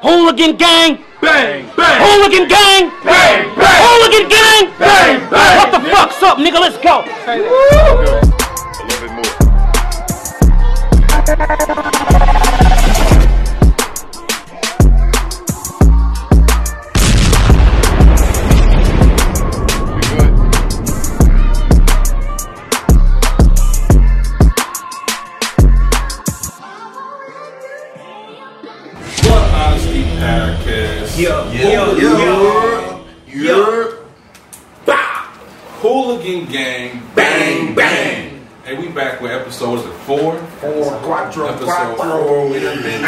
Hooligan gang! Bang, bang. Hooligan gang! Bang, bang. Hooligan gang! Bang, bang. What the fuck's up, nigga? Let's go! A little bit more. Back with episode, was it four? Four, quattro, Episode quattro. four. We done been,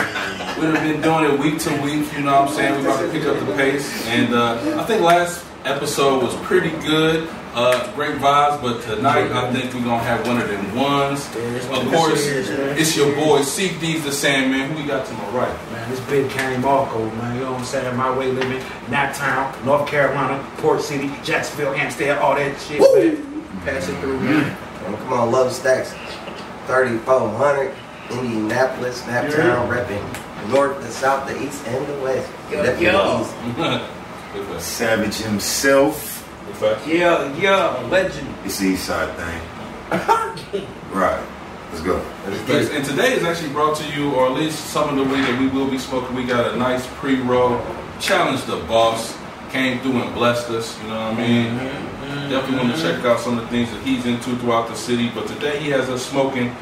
we done been doing it week to week, you know what I'm saying? We about to pick up the pace. And uh, I think last episode was pretty good. Uh, great vibes, but tonight I think we're gonna have one of them ones. Of course, it's your boy CD's the Sandman. Who we got to my right? Man, this big Kane Marco, man. You know what I'm saying? My way living, Naptown, North Carolina, Port City, Jacksonville, Amsterdam, all that shit, man. Pass it through, man. Come on, Love Stacks 3400, Indianapolis, Naptown, repping north, the south, the east, and the west. Yo, Definitely yo. east. Savage himself. Big facts. Yeah, yeah, legend. It's the East Side thing. right. Let's go. Yes, and today is actually brought to you, or at least some of the weed that we will be smoking. We got a nice pre-roll. Challenge the boss. Came through and blessed us. You know what I mean? Mm-hmm. Definitely want to check out some of the things that he's into throughout the city. But today he has us smoking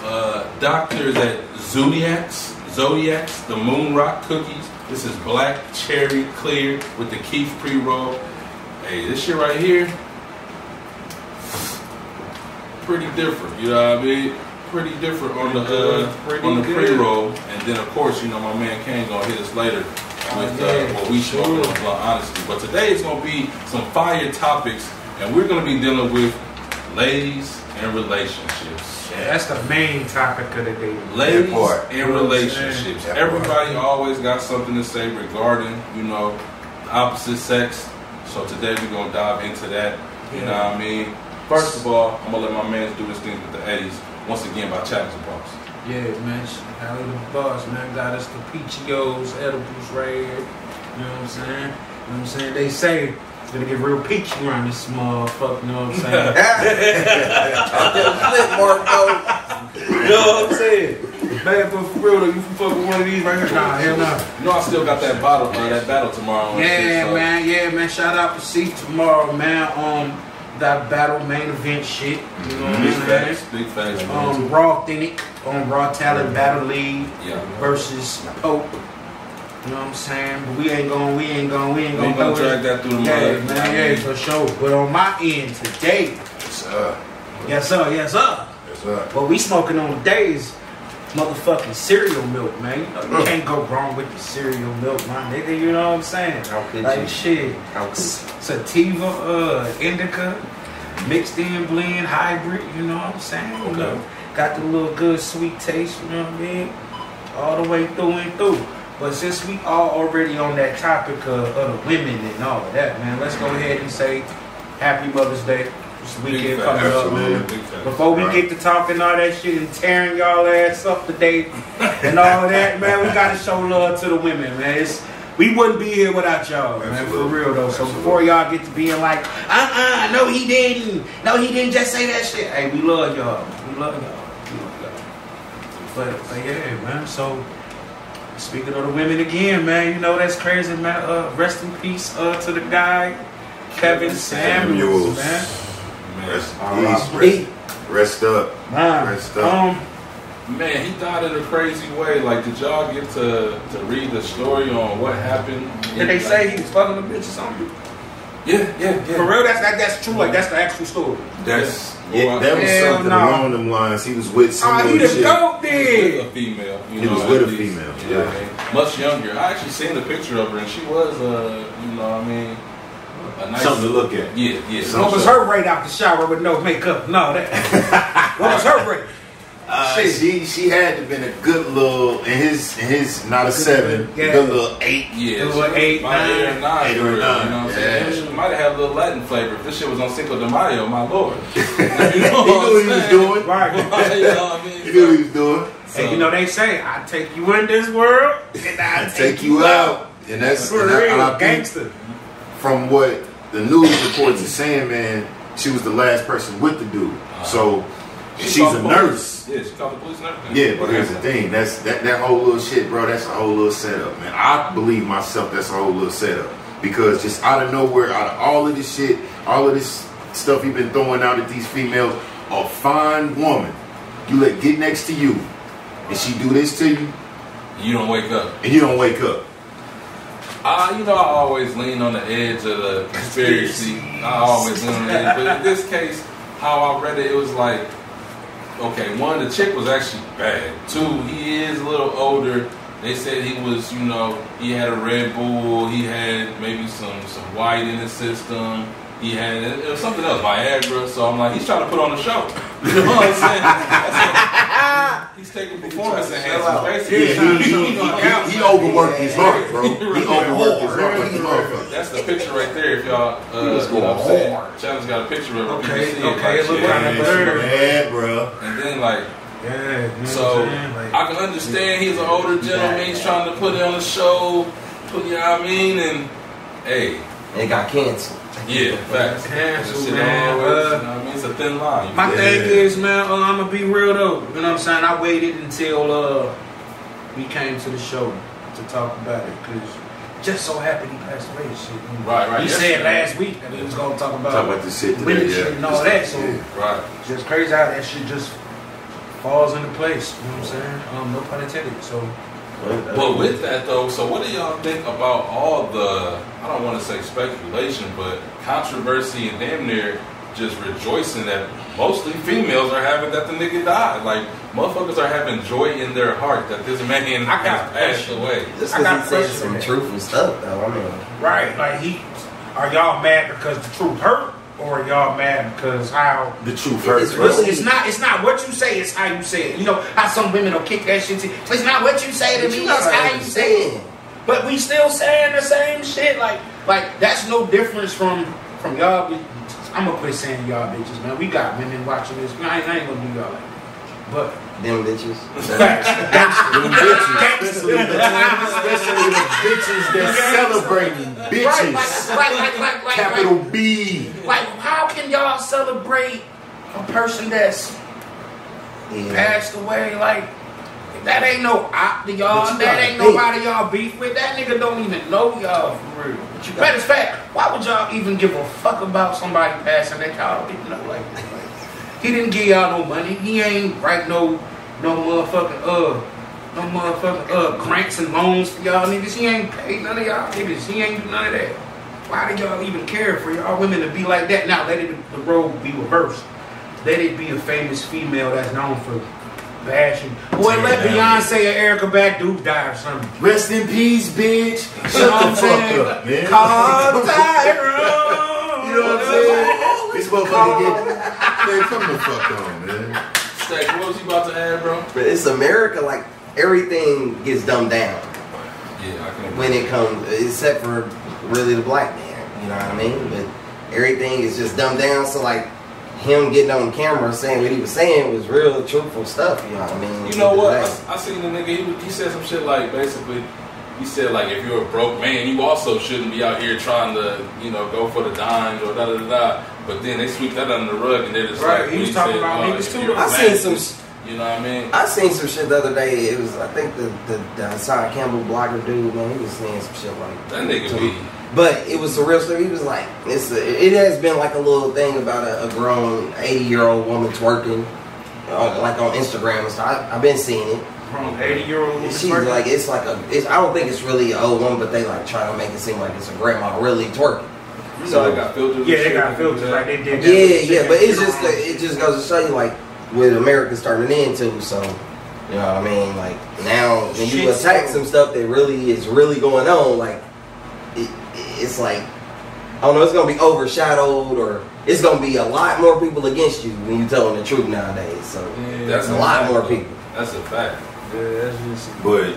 uh, Doctors at Zodiacs. Zodiacs, the Moon Rock cookies. This is black cherry clear with the Keith pre-roll. Hey, this shit right here, pretty different. You know what I mean? Pretty different on the uh, on the good. pre-roll, and then of course, you know, my man Kane gonna hit us later with uh, what we smoking on Blunt Honesty. But today it's gonna be some fire topics, and we're gonna be dealing with ladies and relationships. That's the main topic of the day. Ladies part. and You know what I'm relationships. saying? That Everybody always got something to say regarding, you know, the opposite sex. So today we're gonna dive into that. You know what I mean? First of all, I'm gonna let my man do his thing with the Eddies once again by Challenge the Boss. Yeah, man. Howdy the boss, man. Got us the peachios, edibles right here. You know what I'm saying? You know what I'm saying? They say it's gonna get real peachy around this motherfucker, you know what I'm saying? Talk that flip, Marco. you know what I'm saying? Man, but for real though, you can fuck with one of these right here. Nah, hell no. You know I still got that battle, uh, that battle tomorrow. and shit, Yeah, so- man, yeah, man. Shout out to C tomorrow, man. Um, that battle main event shit. You know what I'm saying? facts, big facts. Um, Raw Authentic on Raw Talent Battle League yeah. versus Pope. You know what I'm saying? But we ain't going, we ain't going, we ain't We going ain't gonna drag that through the Yeah, mud. man, yeah, for sure. But on my end today, Yes, sir. yes sir, yes sir. Yes, sir. What we smoking on today is motherfucking cereal milk, man. You know, you can't go wrong with the cereal milk, my nigga. You know what I'm saying? How could like you? shit, How could sativa, uh, indica, mixed in blend, hybrid. You know what I'm saying? You know, got the little good sweet taste. You know what I mean? All the way through and through. But since we are already on that topic of, of the women and all of that, man, let's go ahead and say Happy Mother's Day. This weekend coming up, man. Before we get to talking all that shit and tearing y'all ass up today and all of that, man, we gotta show love to the women, man. It's, we wouldn't be here without y'all, man, for real though. So Absolutely. before y'all get to being like, uh-uh, no he didn't, no he didn't just say that shit. Hey, we love y'all, we love y'all, we love y'all. But, but yeah, man. So speaking of the women again, man, you know that's crazy, man. Uh, rest in peace uh, to the guy, Kevin Samuels, Samuels. man. Man. Rest, Alright. please, rest, rest up. Man, Rest up. um, Man, he died in a crazy way. Like, did y'all get to, to read the story on what happened? did they say he was fucking a bitch or something? Yeah, yeah, yeah. For real, that's that, that's true. Like that's the actual story. That's Yeah. yeah, that was Hell something no. along them lines. He was with some Oh, he the chick. goat With a female. You He know, was with a least. female, Yeah. yeah. Much younger. I actually seen the picture of her, and she was, uh, you know, what I mean, a nice. Something to look at. Yeah, yeah. Something. What was her rate out the shower with no makeup? No, that. what was her rate? Uh, she she had to have been a good little in his in his not a seven, Yeah. good little eight. Yeah, It was she eight, nine. Eight or nine, You know what I'm yeah. saying? She might have had a little Latin flavor. If this shit was on Cinco de Mayo, my lord. you know He knew what he was doing. Right. you know what I mean? He knew what he was doing. and you know they say, "I take you in this world, and I take you out. And that's For and I, real, and I gangster. from what the news reports is saying, man, she was the last person with the dude. So she's called a nurse. Yeah, she called the police and everything. Yeah, but here's the thing. That's that, that whole little shit, bro. That's a whole little setup, man. I believe myself. That's a whole little setup because just out of nowhere, out of all of this shit, all of this stuff you've been throwing out at these females, a fine woman, you let get next to you, and she do this to you, You don't wake up. and you don't wake up. Uh, you know, I always lean on the edge of the conspiracy. I always lean on the edge. But in this case, how I read it, it was like, okay, one, the chick was actually bad. Two, he is a little older. They said he was, you know, he had a Red Bull. He had maybe some some white in his system. He had it was something else, Viagra. So I'm like, he's trying to put on a show. You know what I'm saying? That's a- he's taking performance enhancement. Basically, Yeah, trying to he, he, he, he overworked his heart, bro. He overworked his heart like a motherfucker. That's the picture right there. If y'all, uh, was you know what I'm saying? Challenge got a picture of him. Okay, You see okay, it. it look like, kinda yeah. blurry. bad, bro. And then like, Yeah, so I'm? Like, I can understand he's an older gentleman. He's trying to put it on the show. Put, you know what I mean? And hey, It got canceled. Yeah, facts. Cancel, man, always, uh, you know what I mean? It's a thin line. My Yeah. thing is, man, uh, I'm gonna be real though. You know what I'm saying? I waited until uh, we came to the show to talk about it because just so happened he passed away. and Shit. And Right, right, He yes, said man. last week that he was gonna talk about, Talk about this shit today, women yeah. shit and all that. So Yeah. right. just crazy how that shit just falls into place. You know what I'm saying? Um, no pun intended. So But with that though, so what do y'all think about all the I don't want to say speculation, but controversy and damn near just rejoicing that mostly females are having that the nigga died. Like motherfuckers are having joy in their heart that this man I got has a passed question. away. Just I got because a he said question some on that. truthful stuff, though. I mean, right, like he, are y'all mad because the truth hurt, or y'all mad because how? The truth hurts. It's really- It's not. It's not what you say. It's how you say it. You know how some women will kick that shit. To, it's not what you say to me. It's how you say it. But we still saying the same shit. Like, like that's no difference from from y'all. I'm gonna quit saying y'all bitches, man. We got women watching this. I ain't, I ain't gonna do y'all like that. But Them bitches. Them bitches, especially the, especially the bitches that celebrating bitches. like, like, like, like, like, Capital B. like, how can y'all celebrate a person that's Yeah. passed away? Like, that ain't no op to y'all. That gotta ain't think. nobody y'all beef with. That nigga don't even know y'all for real. you Matter of fact, why would y'all even give a fuck about somebody passing that y'all didn't know? Like, like, he didn't give y'all no money. He ain't write no no motherfucking uh no motherfucking uh grants and loans for y'all niggas. He ain't paid none of y'all niggas. He ain't do none of that. Why did y'all even care for y'all women to be like that? Now let it the role be reversed. Let it be a famous female that's known for bashing. Boy, let Beyonce or Erykah Badu die or something. Rest in peace, bitch. Shut You know the fuck up, man. Call Tyrone. You know what I'm saying? This motherfucker get. Man, come the fuck on, man. Stack, what was you about to add, bro? But it's America, like, everything gets dumbed down Yeah, I can. when it comes, except for really the black man. You know what I mean? But everything is just dumbed down. So, like, him getting on camera saying what he was saying was real truthful stuff. You know what I mean? You know what? I, I seen the nigga. He, he said some shit like basically. He said like if you're a broke man, you also shouldn't be out here trying to you know go for the dimes or da da da. da. But then they sweep that under the rug and they're just Right, like he when was talking said, about oh, niggas if too, you're. I seen black, some. You know what I mean? I seen some shit the other day. It was, I think the the, the Hassan Campbell blogger dude, man, he was saying some shit like That nigga be. But it was some real stuff. He was like, it's a, it has been like a little thing about a, a grown eighty year old woman twerking, uh, like on Instagram and stuff. I, I've been seeing it. From 80 year old She's like, it's like a, it's, I don't think it's really an old woman, but they like trying to make it seem like it's a grandma really twerking. You So- they got filters. yeah, they got filters like they did. that Yeah, yeah, but that it's just on- it just goes to show you like what America's turning into. So you know what I mean? Like now when you attack some stuff that really is really going on, like it, it's like I don't know, it's gonna be overshadowed or it's gonna be a lot more people against you when you telling the truth nowadays. So Yeah, That's a lot fact, more though. people. That's a fact. Yeah, just. But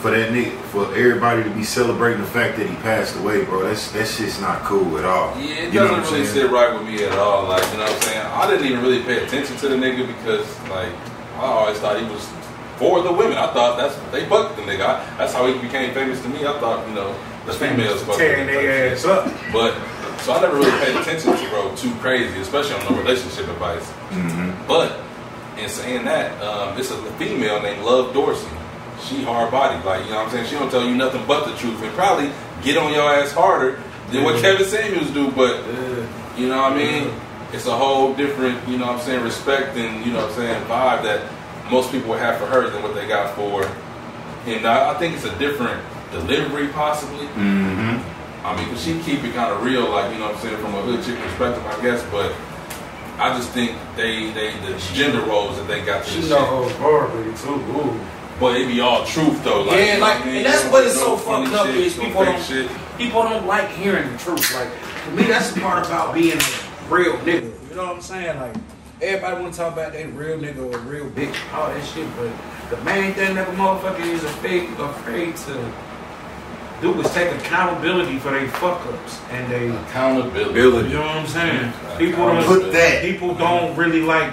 for that nigga, for everybody to be celebrating the fact that he passed away, bro, that's that shit's not cool at all. Yeah, it You doesn't really saying? sit right with me at all. Like, you know what I'm saying? I didn't even really pay attention to the nigga because, like, I always thought he was for the women. I thought that's they fucked the nigga. I, that's how he became famous to me. I thought you know the females fucked tearing their ass up. But so I never really paid attention to bro too crazy, especially on the relationship advice. Mm-hmm. But in saying that, um, it's a female named Love Dorsey. She hard bodied, like you know what I'm saying. She don't tell you nothing but the truth, and probably get on your ass harder than what Kevin Samuels do. But you know what I mean? It's a whole different, you know what I'm saying, respect and you know what I'm saying vibe that most people would have for her than what they got for him. Now, I think it's a different delivery, possibly. Mm-hmm. I mean, cause she keep it kind of real, like you know what I'm saying, from a hood chick perspective, I guess. But I just think they, they, the gender roles that they got to She this know her horribly too. Ooh. But it be all truth though. Like, yeah, like, what and that's No- what is so funny fucked up shit, is people don't shit. people don't like hearing the truth. Like to me, that's the part about being a real nigga. You know what I'm saying? Like everybody want to talk about that real nigga or real bitch, all that shit. But the main thing that a motherfucker is afraid afraid to do is take accountability for their fuck ups and they. Accountability. You know what I'm saying? People don't Put that. People don't really like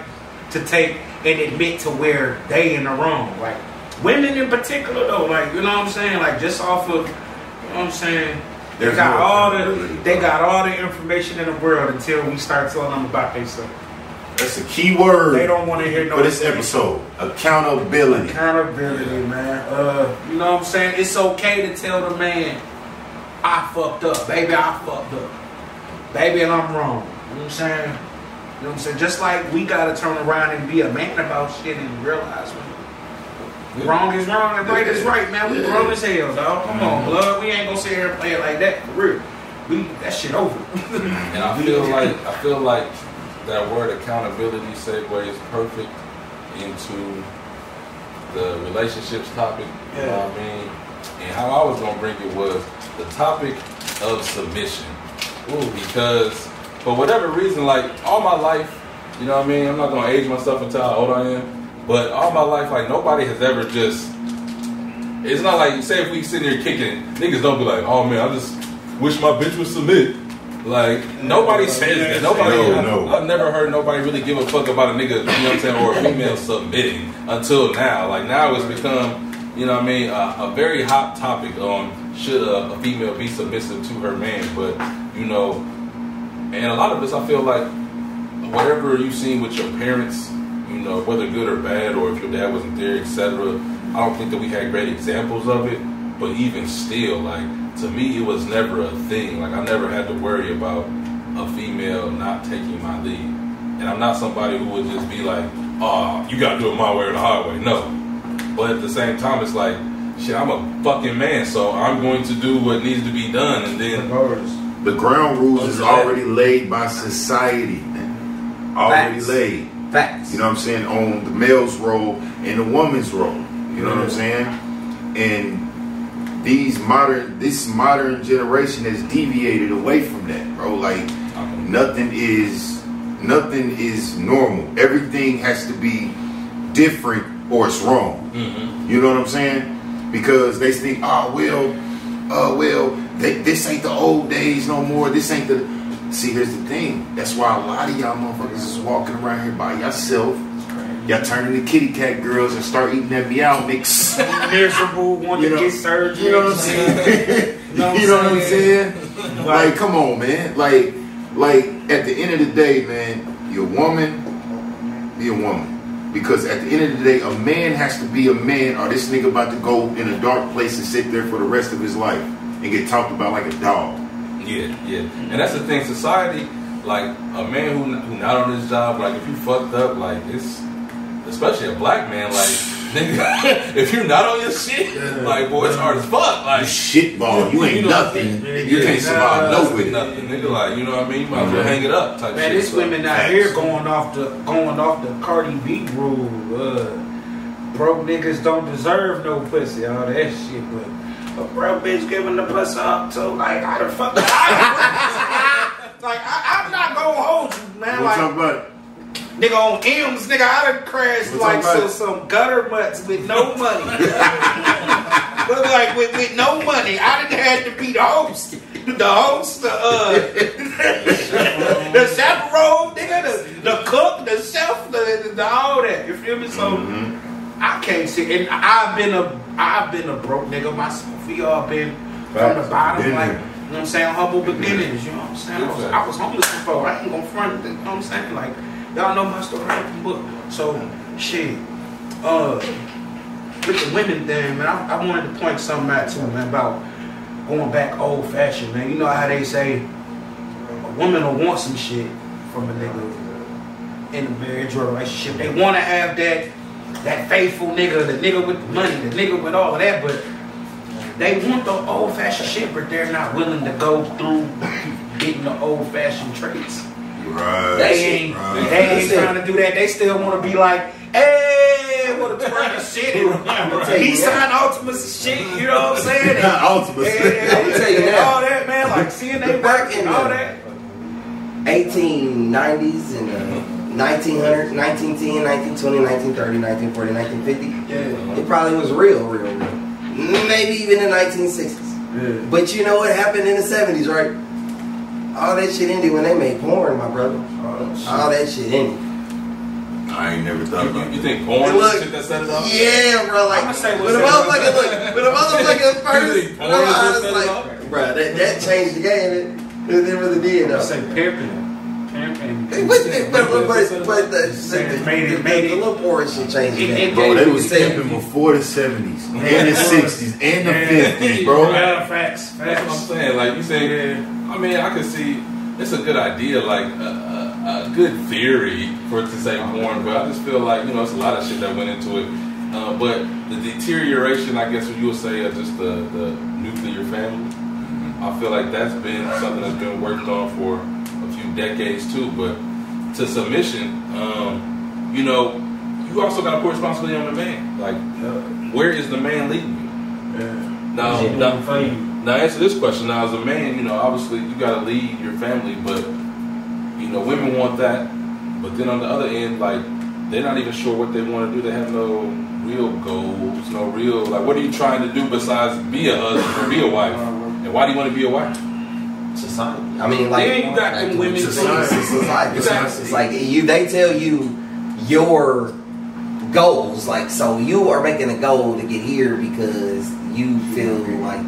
to take and admit to where they in the wrong. Like women in particular, though. Like you know what I'm saying? Like just off of, you know what I'm saying? They There's got all the they got all the information in the world until we start telling them about themselves. That's a key word They don't want to hear no for this episode. Accountability. Accountability, man. Uh, you know what I'm saying? It's okay to tell the man, I fucked up, baby. I fucked up, baby, and I'm wrong. You know what I'm saying? You know what I'm saying? Just like we gotta turn around and be a man about shit and realize when wrong is wrong and right is right, man. We grown as hell, dog. Come on, blood. We ain't gonna sit here and play it like that for real. We that shit over. And I feel like I feel like that word accountability segues perfect into the relationships topic. You know what I mean? And how I was gonna bring it was the topic of submission. Ooh, because for whatever reason, like all my life, you know what I mean? I'm not gonna age myself until how old I am, but all my life, like nobody has ever just it's not like say if we sitting here kicking, niggas don't be like, oh man, I just wish my bitch would submit. Like nobody says that. Nobody. No, no. I've never heard nobody really give a fuck about a nigga. You know what I'm saying, or a female submitting until now. Like now it's become, you know what I mean, a, a very hot topic on should a, a female be submissive to her man. But you know, and a lot of this, I feel like whatever you've seen with your parents, you know, whether good or bad, or if your dad wasn't there, etc. I don't think that we had great examples of it. But even still, like to me, it was never a thing. Like I never had to worry about a female not taking my lead. And I'm not somebody who would just be like, "Oh, you gotta do it my way or the highway." No. But at the same time, it's like, shit, I'm a fucking man, so I'm going to do what needs to be done, and then The ground rules is already laid by society, man. Already Facts. laid. Facts. You know what I'm saying? On the male's role and the woman's role. You know what I'm saying? And these modern this modern generation has deviated away from that, bro. Like nothing is nothing is normal. Everything has to be different or it's wrong. You know what I'm saying? Because they think, oh well, uh well, they, this ain't the old days no more. This ain't the See, here's the thing. That's why a lot of y'all motherfuckers is walking around here by yourself. Y'all turning the kitty cat girls and start eating that meow mix. Miserable, want You to know- get surgery. You know what I'm saying? you know what I'm saying? Like, come on, man. Like, like at the end of the day, man, you're a woman, be a woman. Because at the end of the day, a man has to be a man, or this nigga about to go in a dark place and sit there for the rest of his life and get talked about like a dog. Yeah, yeah, and that's the thing. Society, like a man who who not on his job, like if you fucked up, like it's especially a black man, like nigga, if you're not on your shit, like boy, it's hard as fuck. You Like shitball, you ain't know nothing. saying? You can't survive nah, no with nothing, nigga. Like you know what I mean? You might as well hang it up, type Man, shit. this so. women out Facts. here going off the going off the Cardi B rule. Uh, broke niggas don't deserve no pussy, all that shit. But a broke bitch giving the pussy up to like how the fuck? I, like I, I'm not gonna hold you, man. We'll like talk about it. Nigga on M's, nigga, I done crashed We'll like about some, gutter mutts with no money. but like with, with no money, I done had to be the host. The host, the uh, the chaperone, nigga, the, the cook, the chef, the, the, the all that. You feel me? So Mm-hmm. I can't sit See, and I've been a I've been a broke nigga myself. We all been from the bottom, like you know what I'm saying, humble beginnings. You know what I'm saying? I was, I was homeless before. I ain't gonna front. You know what I'm saying? Like y'all know my story. open book. So shit. Uh, with the women thing, man, I, I wanted to point something out too, man, about going back old fashioned, man. You know how they say a woman will want some shit from a nigga in a marriage or a relationship. They want to have that that faithful nigga, the nigga with the money, the nigga with all of that, but they want the old fashioned shit, but they're not willing to go through getting the old fashioned traits. Right. They ain't Right. they ain't trying to do that. They still want to be like, hey, what a twerk shit. tell you He signed Ultimates shit. You know what I'm saying? And- and- I'ma tell you that. all that, man. Like seeing they Back and all that. 1890s and uh, 1900, 1910, 1920, 1930, 1940, 1950. Yeah. It probably was real, real, real. Maybe even the 1960s. But you know what happened in the 70s, right? All that shit ended when they made porn, my brother. Oh, All that shit ended. I ain't never thought You, about you, you think porn Hey, look. is shit that set it off? Yeah, bro. Like, I'ma say when a what's motherfucker look, when a motherfucker first, think porn realized, is what like, bro, that, that changed the game. It, it really did, Though. I though. say pimping. Pimping. But, but, but, but, but the, the, Saying the, made it- the, made the it- little porn shit changed the It- game. it Bro, they can was pimping before the 70s and the 60s and the 50s, bro. Yeah, facts. That's what I'm saying. Like you say, I mean, I can see it's a good idea, like a, a, a good theory for it to say porn, but I just feel like you know, it's a lot of shit that went into it. Uh, but the deterioration, I guess, what you would say, of just the, the nuclear family, I feel like that's been something that's been worked on for a few decades too. But to submission, um, you know, you also got to put responsibility on the man. Like, where is the man leading you? Now, Shit now, for you. Now answer this question. Now, as a man, you know, obviously you got to lead your family, but you know, women want that. But then on the other end, like they're not even sure what they want to do. They have no real goals, no real like. What are you trying to do besides be a husband or be a wife? And why do you want to be a wife? society. I mean, like Then you got them women society. society. Exactly. It's like you. They tell you your goals. Like so, you are making a goal to get here because you feel like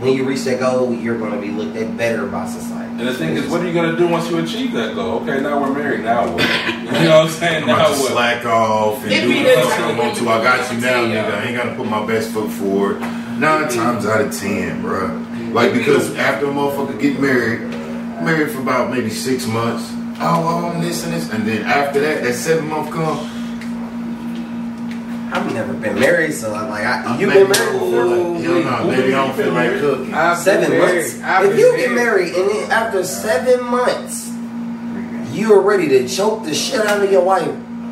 when you reach that goal, you're going to be looked at better by society. And the thing is, what are you gonna do once you achieve that goal? Okay, now we're married. Now what? You know what I'm saying? I'm Now about to what? slack off and It do be what the that fuck time I want to. I got you now, nigga. I ain't gotta put my best foot forward. Nine mm. times out of ten, bro. Like because after a motherfucker get married, married for about maybe six months. Oh, oh, I'm this and this, and then after that, that seven month come. I've never been married, so I'm like, I, you been married before? hell no, baby, I don't feel like cooking. Seven months. If you get married and then after seven months you are ready to choke the shit out of your wife,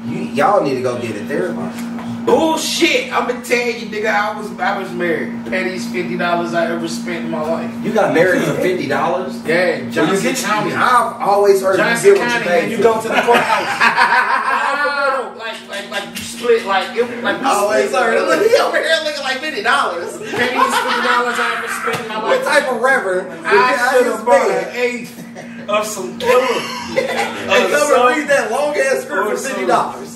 you y'all need to go get a therapist. Bullshit! I'm gonna tell you, nigga. I was I was married. Pettiest fifty dollars I ever spent in my life. You got married for fifty dollars. Yeah, Well, you Johnson get County. I've always heard Johnson you get what you County, pay. and you go to the courthouse. split, like it, like you always split, heard. like, Look, he over here looking like fifty dollars. Pettiest fifty dollars I ever spent in my life? What type of reverend? I should have bought an eighth of some killer. come some- and read that long ass script for fifty dollars.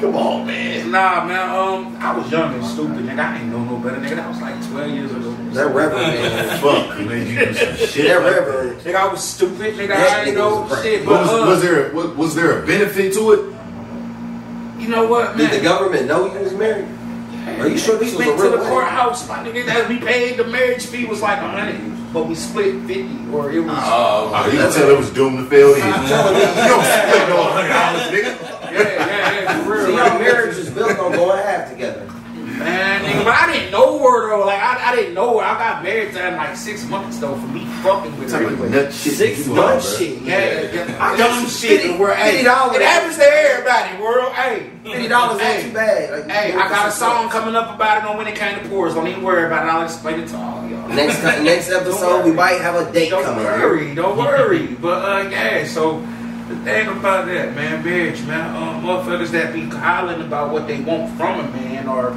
Come on, man. Nah, man. Um, I was young and stupid, nigga. I ain't know no better, nigga. That was like twelve years ago. That reverend, man. Fuck, made you some shit. That reverend. Nigga, I was stupid, nigga. That I ain't nigga know was a shit. Was, But uh, was there was, was there a benefit to it? You know what, man? Did the government know you was married? Are you sure we this was went a to the courthouse, my nigga. That we paid the marriage fee was like a hundred, but we split fifty, or it was. Oh, Oh, you can tell it was doomed to fail. Then. You. You don't split no hundred dollars, nigga. yeah, yeah, yeah, for real. See, your marriage is built on going half together. Man, nigga, but I didn't know her though. Like I, I didn't know her. I got married to her in like six months though for me fucking with her. Type of nut shit Six you months are, shit. Yeah, yeah, I dumb shit. fifty- Where hey, fifty dollars. It happens to everybody, world. Hey, Fifty dollars ain't too bad. Like, Hey, I got a for song coming up about it on when it came to pours. Don't even worry about it. I'll explain it to all y'all. Next next episode, we might have a date Don't coming. worry, don't worry. But uh, yeah, so the thing about that, man, bitch, man, um, motherfuckers that be hollering about what they want from a man or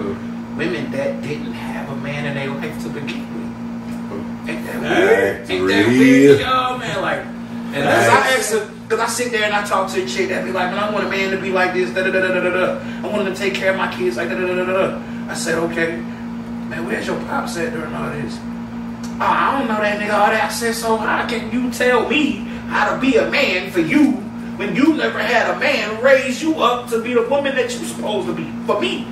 women that didn't have a man in their life to begin with. Ain't that weird? That's Ain't that weird, y'all, man? Like, and as I asked, a, Cause I sit there and I talk to a chick that be like, man, I want a man to be like this, da da da da da da. I want him to take care of my kids, like da da da da da. I said, okay, man, where's your pops at during all this? Oh, I don't know that nigga all that. I said, so how can you tell me how to be a man for you when you never had a man raise you up to be the woman that you're supposed to be for me?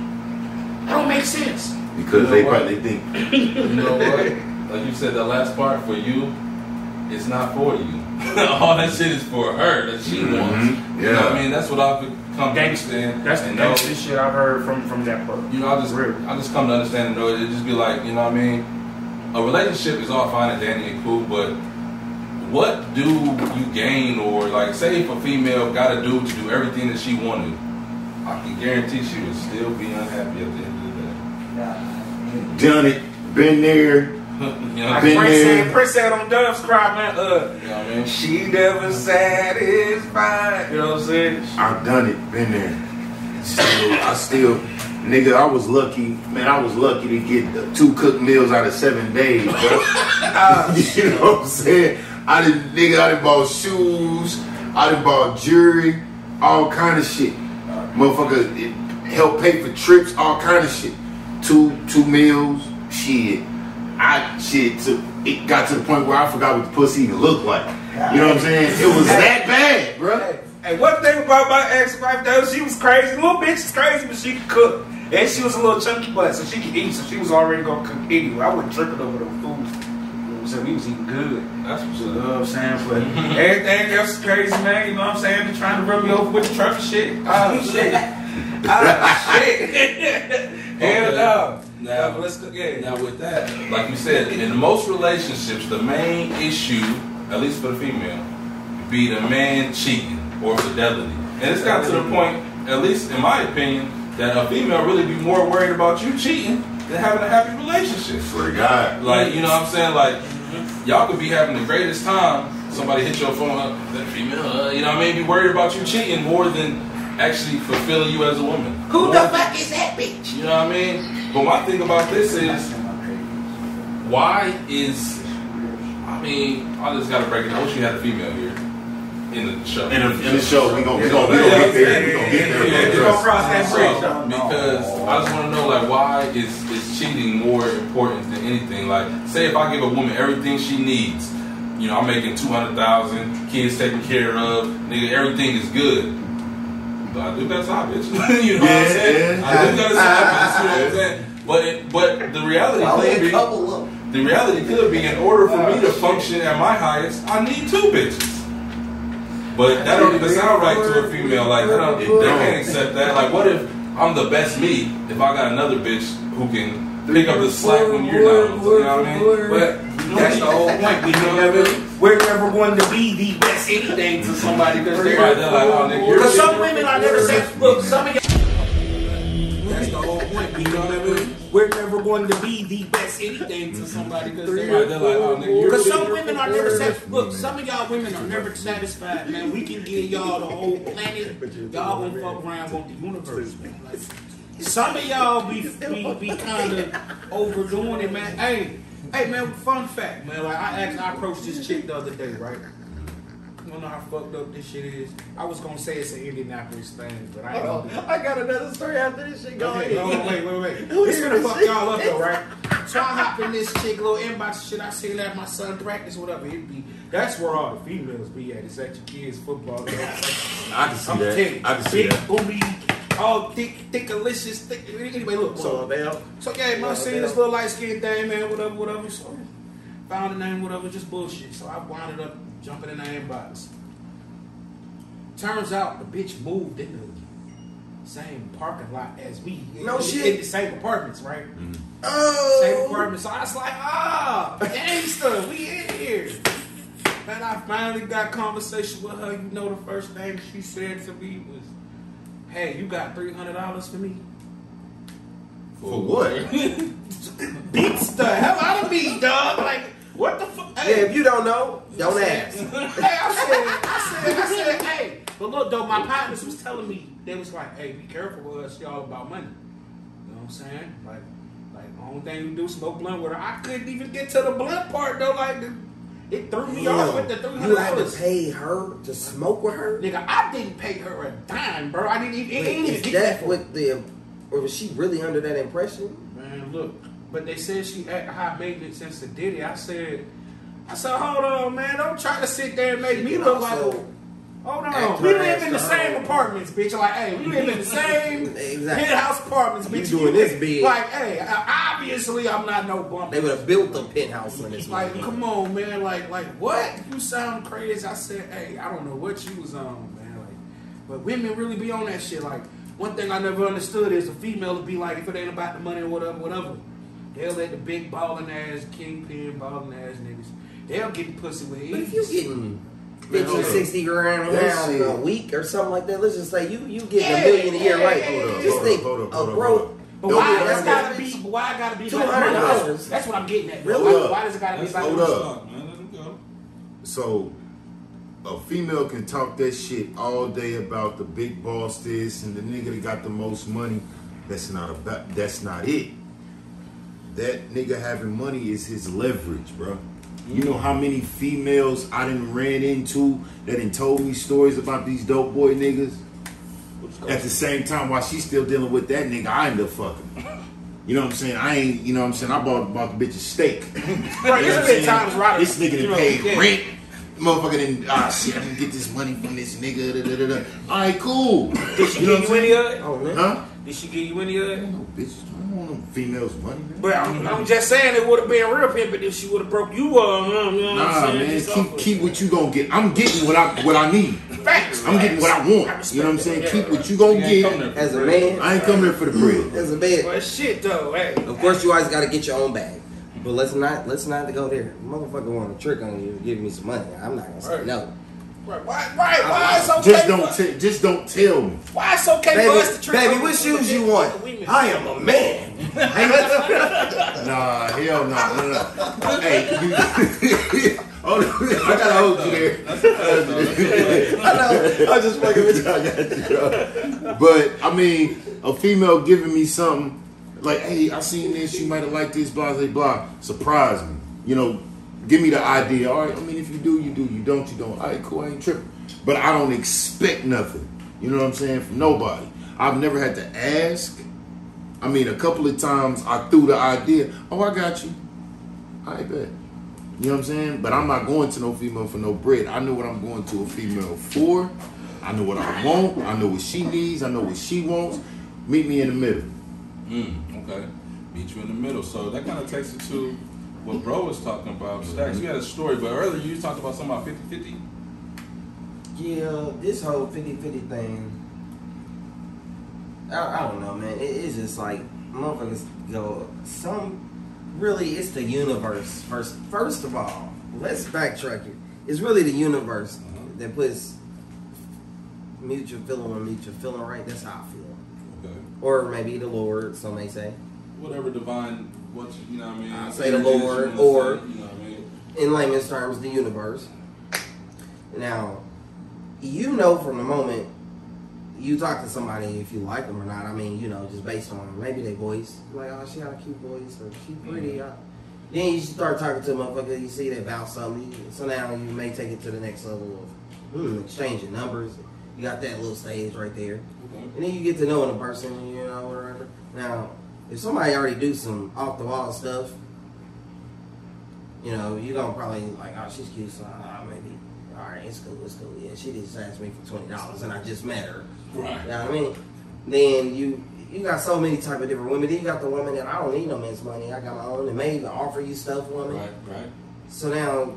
That don't make sense. Because they probably think You know what? Like you said, the last part for you, it's not for you. All that shit is for her that she wants. You know what Mm-hmm. Yeah. I mean? That's what I've come to understand. That's the and know. gangster shit I've heard from from that part. You know, I just Real. I just come to understand and know it. It just be like, you know what I mean? A relationship is all fine and dandy and cool, but what do you gain or like say if a female got a dude to do everything that she wanted, I can guarantee she would still be unhappy at the end of the day. done it, been there. the you know Like I been mean? Prince there. said, Prince said on Dove's Cry, man, uh, You know I mean? She never satisfied. you know what I'm saying? I've done it, been there. Still, I still, nigga, I was lucky, man. I was lucky to get the two cooked meals out of seven days, bro. you know what I'm saying? I didn't, nigga, I didn't bought shoes, I didn't bought jewelry, all kind of shit. Motherfucker, it helped pay for trips, all kind of shit. Two, two meals, shit. I shit. To, it got to the point where I forgot what the pussy even looked like. You know what I'm saying? It was that bad, bro. Hey, one thing about my ex-wife though, she was crazy. Little bitch is crazy, but she could cook. And she was a little chunky butt, so she could eat, so she was already gonna cook anyway. I wasn't tripping over the I'm saying? We was eating good. That's what's You know what I'm saying? But everything else is crazy, man. You know what I'm saying? They're trying to rub me over with the truffle shit. Oh shit. Oh shit. Ah, Hell no. Now, Yeah, let's go. Yeah. Now with that, like you said, in most relationships, the main issue, at least for the female, be the man cheating or fidelity. And it's got to the point, at least in my opinion, that a female really be more worried about you cheating than having a happy relationship. Swear to God. Like, you know what I'm saying? Like, y'all could be having the greatest time. Somebody hit your phone up, that female, uh, you know what I mean? Be worried about you cheating more than actually fulfilling you as a woman. Who the fuck is that bitch? You know what I mean? But my thing about this is, why is, I mean, I just gotta break it down. I wish you had a female here in the show. In the, in the show, we gonna we gonna we gonna get there. We gonna get there. Yeah, We bro. gonna cross that bridge, So, because I just want to know, like, why is is cheating more important than anything? Like, say if I give a woman everything she needs, you know, I'm making two hundred thousand, kids taken care of, nigga, everything is good. But I do got a side bitch. you know what I'm saying? Yeah. I do got a side bitch. You know what I'm saying? But it, but the reality Only could a be couple of the reality could be in order for me to oh, function at my highest, I need two bitches. But that don't even sound right to a female. Like they, don't, they can't accept that. Like what if I'm the best me if I got another bitch who can pick up the slack when you're not? You know what I mean? But that's the whole point. We never, we're never going to be the best anything to somebody because Right, they're like, oh, nigga, you're Because some women are never said, look, some of y'all. That's the whole point. You know what I mean? We're never going to be the best anything to somebody because Right, they're like, oh, nigga, you're Because some women are never satisfied. Look, some of y'all women are never satisfied, man. We can give y'all the whole planet. Y'all gonna fuck around want the universe, man. Like, some of y'all be be, be kind of overdoing it, man. Hey, hey, man. Fun fact, man. Like I asked, I approached this chick the other day, right? You wanna know how fucked up this shit is? I was gonna say it's an Indianapolis thing, but I ain't gonna do it. I got another story after this shit. Go Okay, ahead. no, no, wait, wait, wait. It's gonna fuck y'all up though, right? So I hop in this chick little inbox shit. I see that my son practice, whatever it be. That's where all the females be at. It's at your kids' football. games. I can see I'm telling that. I can see big that. booty, all thick, thick, delicious, thick. Anyway, look. So they up. so yeah, man, seen this little light skinned thing, man, whatever, whatever. So found the name, whatever, just bullshit. So I wound up jumping in the inbox. Turns out the bitch moved in the same parking lot as me. No in, shit. In the same apartments, right? Same Oh. apartment. So I was like, ah, gangster, we in here. And I finally got conversation with her. You know, the first thing she said to me was, "Hey, you got three hundred dollars for me?" For what? Beats the hell out of me, dog. Like, what the fuck? Yeah, if you don't know, don't ask. hey, I said, I said, I said, hey. But look, though, my partners was telling me they was like, hey, be careful with us. She all about money. You know what I'm saying? Like, like the only thing you do smoke blunt with her. I couldn't even get to the blunt part though. Like, the, It threw me off with the three you hundred had to pay her to smoke with her. Nigga, I didn't pay her a dime, bro. I didn't even. It, Wait, ain't is even that what the, or was she really under that impression? Man, look. But they said she act high maintenance since the Diddy. I said, I said, hold on, man. Don't try to sit there and make She me look like. Hold act on. We live in the same her. apartments, bitch. Like, hey, we live in the same Exactly. penthouse apartments, bitch. You doing this big. Like, hey, obviously I'm not no bum. They would have built the penthouse on this. Like, come on, man. Like, like what? You sound crazy. I said, hey, I don't know what you was on, man. Like, but women really be on that shit. Like, one thing I never understood is a female to be like, if it ain't about the money or whatever, whatever, they'll let the big balling ass, kingpin balling ass niggas, they'll get pussy with But if you getting 50, hold 60 grand That now a week or something like that, let's just say you you get Yeah, a million a year, yeah, right? yeah, yeah, Just hold think up, hold up, a hold up, broke. hold up. But Don't why get that's it gotta wrong. be? Why it gotta be about the money? $200. That's what I'm getting at. Really? Why, why does it gotta be Let's about Hold the money? up. man. Let him go. So a female can talk that shit all day about the big boss this and the nigga that got the most money. That's not about that's not it. That nigga having money is his leverage, bro. You know how many females I done ran into that done told me stories about these dope boy niggas? At the same time, while she's still dealing with that nigga, I end up fucking. You know what I'm saying? I ain't, you know what I'm saying? I bought, bought the bitch a steak. Right, You know there's what I'm been times where I This nigga you done know, paid yeah. rent. Motherfucker didn't, ah shit, I didn't get this money from this nigga. Da, da, da, da. All right, cool. Did she You know give what you I'm any saying? of it? Oh, man. Huh? Did she give you any of it? No, bitch, I don't want no females' money, man. But I'm, I'm just saying it would have been real pimping if she would have broke you up. You know what Nah, I'm saying? man, Just keep keep what you gonna get. I'm getting what I what I need. Facts. I'm getting what I want. You know what I'm saying? Keep what you gonna You get. As a man, I ain't coming here for the bread. as a man, But shit though, hey. of course you always got to get your own bag. But let's not let's not go there. Motherfucker want to trick on you, give me some money. I'm not gonna say Right. no. Right, why, right, why it's okay? Just don't t- just don't tell me. why it's okay Baby, for us to trick baby, on what shoes you want? I am a man. Nah, hell no, no, no. Hey, you, hold on, I gotta hold you there. I know. I was just fucking with you. I got you, bro. But I mean, a female giving me something like, "Hey, I seen this. You might have liked this." Blah blah blah. Surprise me. You know, give me the idea. All right. I mean, if you do, you do. You don't, you don't. All right, cool. I ain't tripping. But I don't expect nothing. You know what I'm saying? From nobody. I've never had to ask. I mean, a couple of times I threw the idea. Oh, I got you. I bet. You know what I'm saying? But I'm not going to no female for no bread. I know what I'm going to a female for. I know what I want. I know what she needs. I know what she wants. Meet me in the middle. Mm, okay. Meet you in the middle. So that kind of takes it to what bro was talking about. Stacks, you had a story, but earlier you talked about something about 50 50. Yeah, this whole 50-50 thing. I, I don't know, man. It, it's just like motherfuckers go. Some really, it's the universe. First, first of all, let's backtrack it. It's really the universe uh-huh. that puts mutual feeling when mutual feeling right. That's how I feel. Okay. Or maybe the Lord, some may say. Whatever divine, what you, you know what I mean? I say the energy that you Lord, or- say, you know what I mean? in layman's terms, the universe. Now, you know from the moment you talk to somebody if you like them or not. I mean, you know, just based on maybe their voice, like, oh, she got a cute voice or she pretty. uh, Then you start talking to a motherfucker, you see they about something. So now you may take it to the next level of hmm, exchanging numbers. You got that little stage right there. Okay. And then you get to knowing a person, you know, whatever. Now, if somebody already do some off the wall stuff, you know, you gonna probably like, oh, she's cute, so uh, maybe, all right, it's cool, it's cool. Yeah, she just asked me for twenty dollars, and I just met her. Right. You know what I mean? Then you you got so many type of different women. Then you got the woman that I don't need no man's money. I got my own, and may even offer you stuff, woman. Right, right. So now,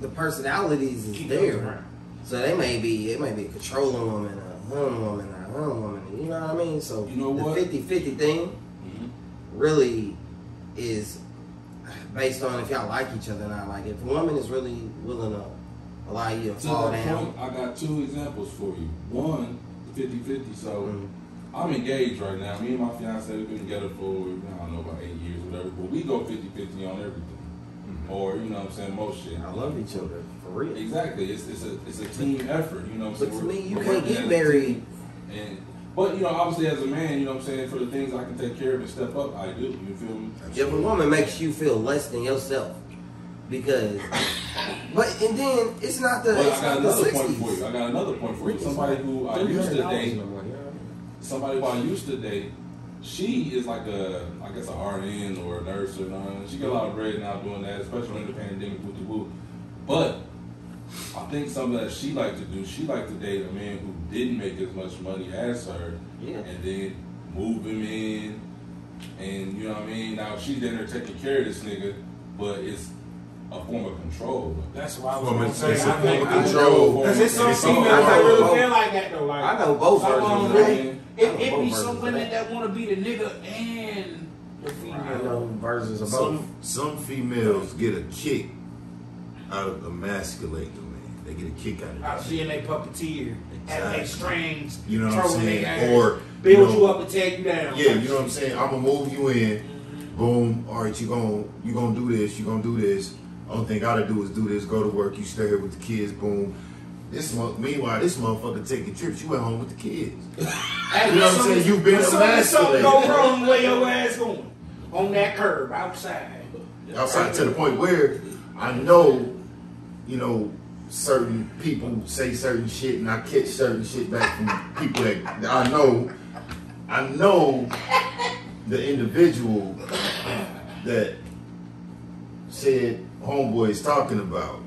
the personalities is Keep there. So they may be, it may be a controlling woman, a hum woman, a hum woman. You know what I mean? So You know what? the 50-50 thing. Really is based on if y'all like each other or not. Like if a woman is really willing to allow you to To fall down. point, I got two examples for you. One, 50 50. So Mm. I'm engaged right now. Me and my fiance, we've been together for, I don't know, about eight years, whatever. But we go 50 50 on everything. Or, you know what I'm saying, most shit. I love each other for real. Exactly. It's, it's, a, it's a team effort, you know what I'm But saying? to We're- me, you can't get married. And, but, you know, obviously as a man, you know what I'm saying, for the things I can take care of and step up, I do. You feel me? If a woman makes you feel less than yourself, because But and then it's not the But it's I got not the another point for you. I got another point for you. Somebody who I used to date, somebody who I used to date, she is like a, I guess, a RN or a nurse or nothing. She got a lot of bread now doing that, especially in the pandemic with the woo. But I think something that she liked to do, she liked to date a man who didn't make as much money as her, Yeah. and then move him in, and you know what I mean. Now she's in there taking care of this nigga, but it's a form of control. That's why I was Woman, gonna say. it's a I think form of control. Because it's some It's a females that really feel like that though. Like I know both some versions of of them that. It, I know it be some women that. that want to be the nigga and the I female. know versions of both. Some some females get a kick out of emasculating a man. They get a kick out of Out that. seeing they puppeteer, Exactly. strings, You know what I'm saying? Or build you, know, you up and tear you down. Yeah, you know what I'm saying. I'm gonna move you in. Boom. All right, you gonna you gonna do this. You gonna do this. Only thing I gotta do is do this. Go to work. You stay here with the kids. Boom. This meanwhile, this motherfucker taking trips. You at home with the kids. You know what I'm saying? You've been when something- go emasculated. wrong, where your ass going? On that curb outside. outside to the point where I know, you know, certain people say certain shit and I catch certain shit back from people that I know. I know the individual that said homeboy is talking about.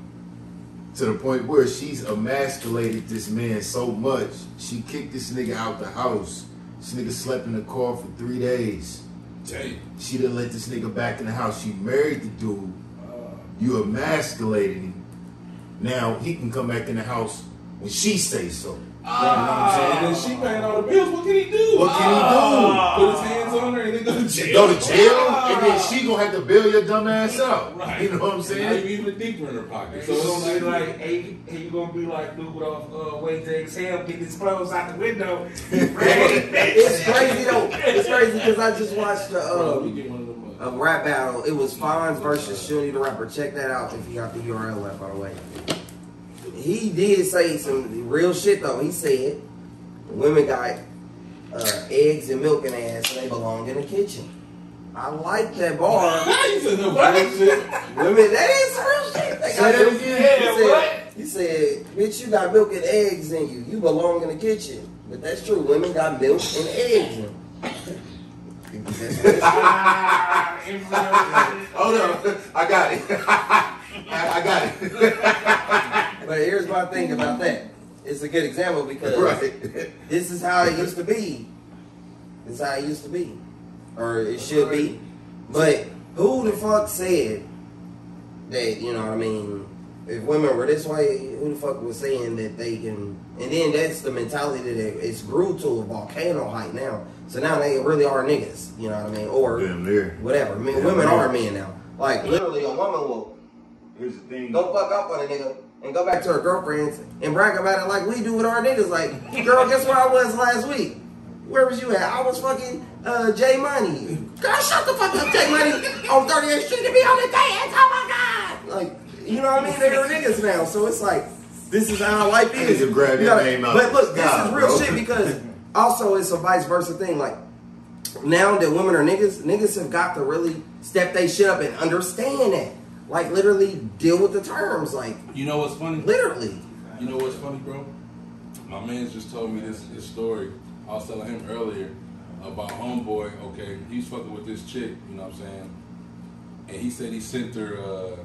To the point where she's emasculated this man so much, she kicked this nigga out the house. This nigga slept in the car for three days. Damn. She didn't let this nigga back in the house. She married the dude. You emasculated him. Now he can come back in the house when she says so. Ah. You know what I'm saying? And she paying all the bills. What can he do? What can he do? Ah. Put his hands on her and then go to jail. Go to jail, ah. and then she gonna have to bail your dumb ass out. Right. You know what I'm saying? you even deeper in her pocket. So So it's it's gonna be like, like, hey, hey, you gonna be like dude off uh, wait to exhale, get his clothes out the window. It's crazy though. It's crazy because I just watched the bro, we um, um, of a rap battle. It was Fonz versus Shuni the rapper. Check that out if you got the URL left, by the way. He did say some real shit though. He said women got uh, eggs and milk in their ass and they belong in the kitchen. I like that bar. you said no bullshit. Women, that is real shit. They Say got that again. He said. He said, bitch, you got milk and eggs in you. You belong in the kitchen. But that's true. Women got milk and eggs in them. That's what it is. Ah, influence. Hold on, I got it. I, got it. But here's my thing about that. It's a good example because Right. this is how it used to be. This is how it used to be. Or it should be. But who the fuck said that, you know what I mean, if women were this way, who the fuck was saying that they can and then that's the mentality that it's grew to a volcano height now. So now they really are niggas, you know what I mean? Or whatever. I mean, Yeah, women are men now. Like literally a woman will Here's the thing. go fuck up on a nigga and go back to her girlfriends and brag about it like we do with our niggas. Like, girl, guess where I was last week? Where was you at? I was fucking uh, J Money. Girl, shut the fuck up, J Money. On 38th Street to be on the dance. Oh my god. Like, you know what I mean? They're niggas now. So it's like, this is how life is. Niggas grab You that gotta- name out But look, this sky, is real bro. shit because also it's a vice versa thing. Like, now that women are niggas, niggas have got to really step they shit up and understand that. Like literally deal with the terms. Like You know what's funny? literally. You know what's funny, bro? My man just told me this this story. I was telling him earlier about homeboy. Okay, he's fucking with this chick. You know what I'm saying? And he said he sent her uh,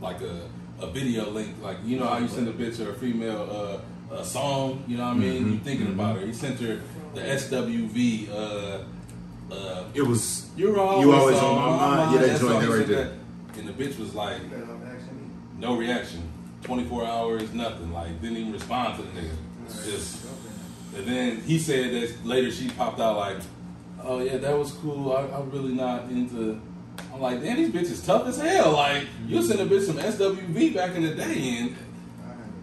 like a a video link. Like you know how you send a bitch or a female uh, a song. You know what I mean? You thinking about her. He sent her the SWV. Uh, uh, It was you're always, You Always On My Mind. Yeah, that That's joint all he there right there. And the bitch was like, no reaction. 24 hours, nothing. Like, didn't even respond to the nigga. Just, and then he said that later she popped out like, oh yeah, that was cool. I, I'm really not into. I'm like, damn, these bitches tough as hell. Like, you send a bitch some SWV back in the day, and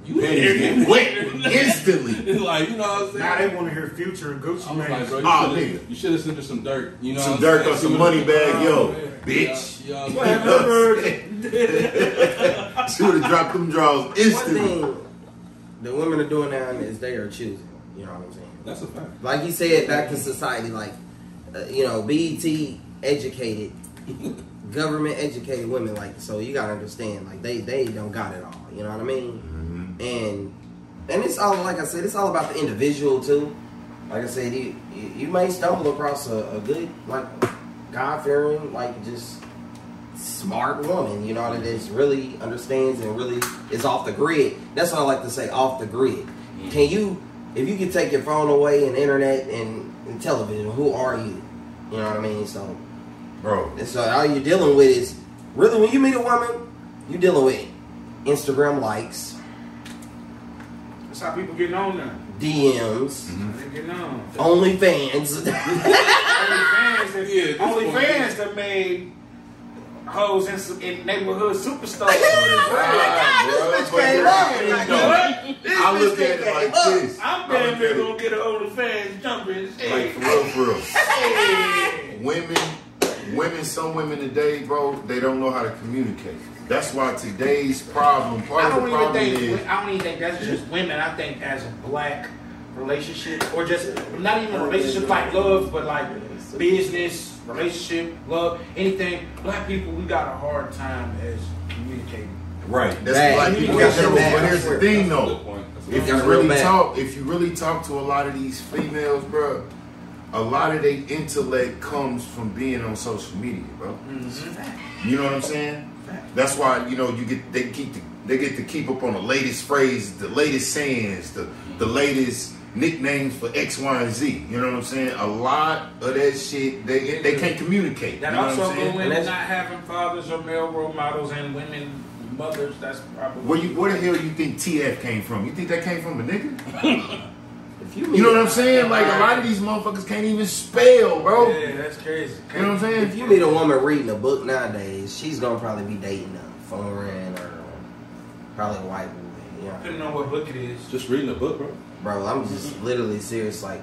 you Panties hear get me wet instantly. Like, you know what I'm saying? Now they want to hear Future and Gucci I'm like, Mane. bro, you Oh, should've- nigga. you should have sent her some Durk. You know, Some Durk saying? or some Moneybagg Yo, Yeah. bitch. Yeah, What yeah. happened? She would have dropped them draws One instantly. thing the women are doing now is they are choosing. You know what I'm saying? That's a fact. Like you said, back to society. Like uh, you know, BET educated government educated women like so you gotta understand like they they don't got it all. You know what I mean? Mm-hmm. And and it's all like I said, it's all about the individual too. Like I said, you you, may stumble across a, a good like God fearing like just smart woman, you know, that is really understands and really is off the grid. That's what I like to say, off the grid. Can you, if you can take your phone away and internet and, and television, who are you? You know what I mean? So, bro. and so all you're dealing with is really when you meet a woman, you're dealing with Instagram likes, That's how people getting on now. DMs, mm-hmm. They getting on. OnlyFans. OnlyFans, that, Yeah, this one- OnlyFans that made hoes in, in neighborhood superstars. Oh bitch came up. This I look at it like this. I'm damn near gonna get an OnlyFans jumping. Like for real, for real. hey. women, women, some women today, bro, they don't know how to communicate. That's why today's problem, part I of don't the even problem think is, I don't even think that's just women. I think as a black relationship or just not even relationship like love, but like business, relationship, love, anything. Black people, we got a hard time as communicating. right? That's Bad. black people in Communication general. But here's the thing, though. good point. That's a If you really bad. talk, if you really talk to a lot of these females, bro, a lot of their intellect comes from being on social media, bro. Mm-hmm. You know what I'm saying? That's why you know you get they keep the, they get to keep up on the latest phrases, the latest sayings, the the latest nicknames for X, Y, and Z. You know what I'm saying? A lot of that shit they they can't communicate. That you know also what I'm go saying? in And with that's- not having fathers or male role models and women mothers. That's probably Where you where the hell you think TF came from? You think that came from a nigga? If you, You know what I'm saying? Like a lot of these motherfuckers can't even spell, bro. Yeah, that's crazy. You know what I'm saying? If you meet a woman reading a book nowadays, she's gonna probably be dating a foreign or probably a white woman. You know? Depending on what book it is. Just reading a book, bro. Bro, I'm just literally serious. Like,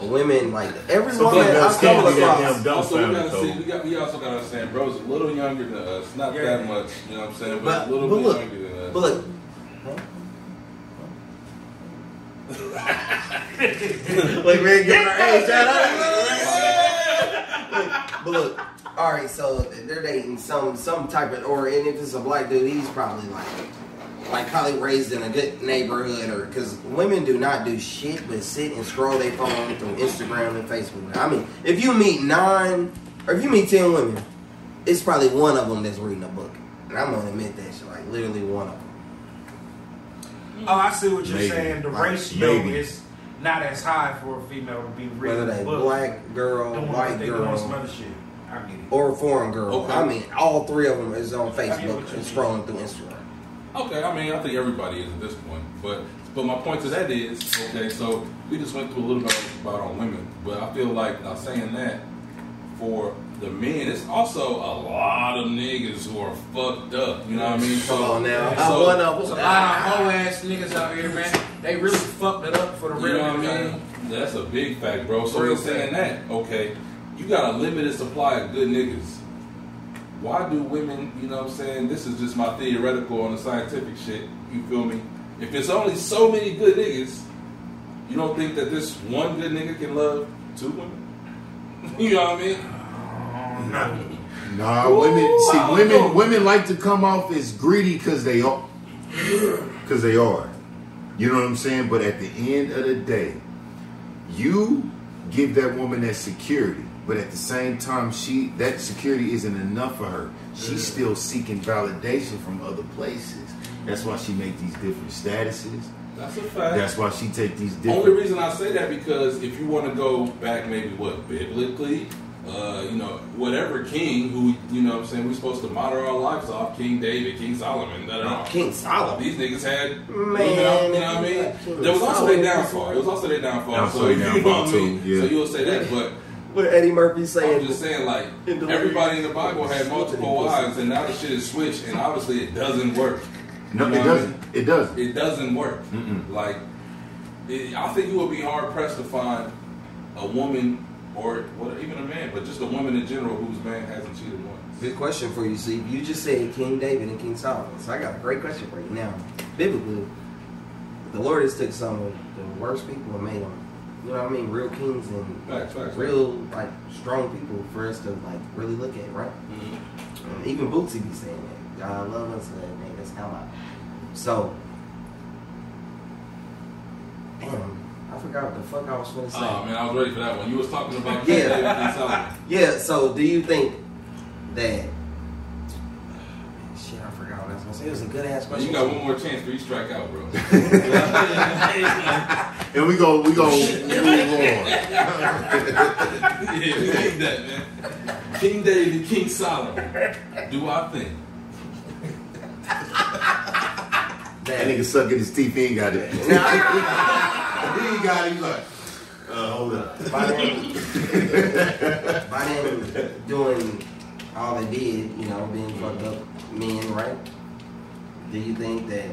women, like every Some woman I can't come be across. Also, we gotta see. though. We got. We also gotta understand, bro's a little younger than us. Not Yeah. that much. You know what I'm saying? But, But, a little but bit look, younger than us. but look. Like man, give her hey, shout out. But look, all right, so they're dating some some type of, or and if it's a black dude, he's probably like, like probably raised in a good neighborhood, or because women do not do shit but sit and scroll their phone through Instagram and Facebook. I mean, if you meet nine, or if you meet ten women, it's probably one of them that's reading a book, and I'm gonna admit that shit, like literally one of them. Oh, I see what you're Maybe. saying. The Like, ratio maybe. is not as high for a female to be reading Whether they books. black girl, white what they some girl, other shit. I get it. or a foreign girl. Okay. I mean, all three of them is on Facebook what you and scrolling through Instagram. Okay, I mean, I think everybody is at this point. But but my point to that is, okay, so we just went through a little bit about on women, but I feel like now saying that for the men, it's also a lot of niggas who are fucked up. You know what I mean? Come on now, so- I'm one of There's a lot of ah. hoe ass niggas out here, man. They really fucked it up for the real. You know what I mean? That's a big fact, bro. So Real in saying that, okay, you got a limited supply of good niggas. Why do women, you know what I'm saying? This is just my theoretical on the scientific shit. You feel me? If it's only so many good niggas, you don't think that this one good nigga can love two women? you know what I mean? Nah, women. See, women. Women like to come off as greedy because they are. Because they are. You know what I'm saying? But at the end of the day, you give that woman that security, but at the same time, she that security isn't enough for her. She's still seeking validation from other places. That's why she make these different statuses. That's a fact. That's why she take these Only reason I say that because if you want to go back, maybe what biblically, uh, you know, whatever king who you know, what I'm saying we're supposed to model our lives off, King David, King Solomon, da, da, da. King Solomon. These niggas had, Man, you know, you know what I mean? King There was also Solomon. their downfall. It was also their downfall. Also so their you know downfall, what I mean? yeah. So you'll say that, but What Eddie Murphy saying? I'm saying? just saying, like In everybody in the Bible had multiple wives, and now the shit is switched, and obviously it doesn't work. No, You it know what I doesn't. It doesn't. it doesn't work. Mm-mm. Like, it, I think you would be hard pressed to find a woman or what, even a man, but just a woman in general whose man hasn't cheated once. Good question for you, see. You just said King David and King Solomon. So I got a great question for you. Now, biblically, the Lord has took some of the worst people and made them you know what I mean, real kings and Facts, facts, real like strong people for us to like really look at, right? Mhm. Um, even Bootsy be saying that. God love us, uh, niggas come out. So, damn, I forgot what the fuck I was gonna say. Oh man, I was ready for that one. You was talking about Yeah. King Solomon. Yeah, so do you think that shit I forgot what I was gonna say. It was a good ass question. you got one more chance for you strike out, bro. And we go, we go move on. yeah, we need that, man. King David, King Solomon. Do I think? That nigga sucking his teeth. He ain't got it. it. He's like, uh, hold up. by them, by them doing all they did, you know, being fucked up men, right? Do you think that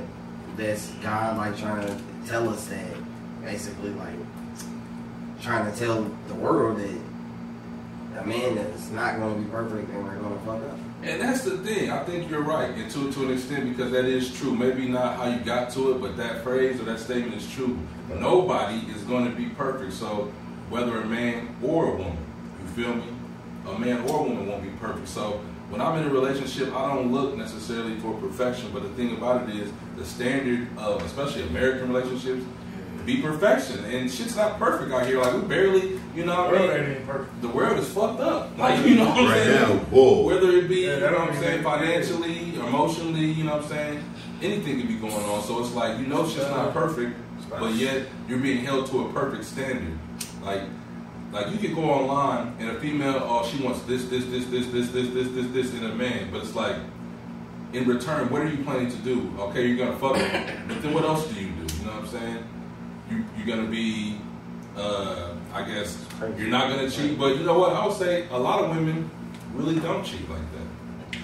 that's God like trying to tell us that, basically, like trying to tell the world that a man is not going to be perfect and we're going to fuck up? And that's the thing. I think you're right, and to to an extent, because that is true. Maybe not how you got to it, but that phrase or that statement is true. Nobody is going to be perfect. So whether a man or a woman, you feel me? A man or a woman won't be perfect. So when I'm in a relationship, I don't look necessarily for perfection. But the thing about it is, the standard of especially American relationships be perfection, and shit's not perfect out here. Like we barely, you know, what I mean, the world is fucked up. Like you know what I'm Right saying? now, whoa. Whether it be, Yeah, you know what I'm saying, financially, emotionally, you know what I'm saying, anything could be going on. So it's like you know shit's not perfect, but yet you're being held to a perfect standard. Like, like you could go online and a female, oh, she wants this, this, this, this, this, this, this, this, this in a man, but it's like. In return, what are you planning to do? Okay, you're gonna fuck her, but then what else do you do? You know what I'm saying? You you're gonna be, uh, I guess you're not gonna cheat, but you know what? I would say a lot of women really don't cheat like that.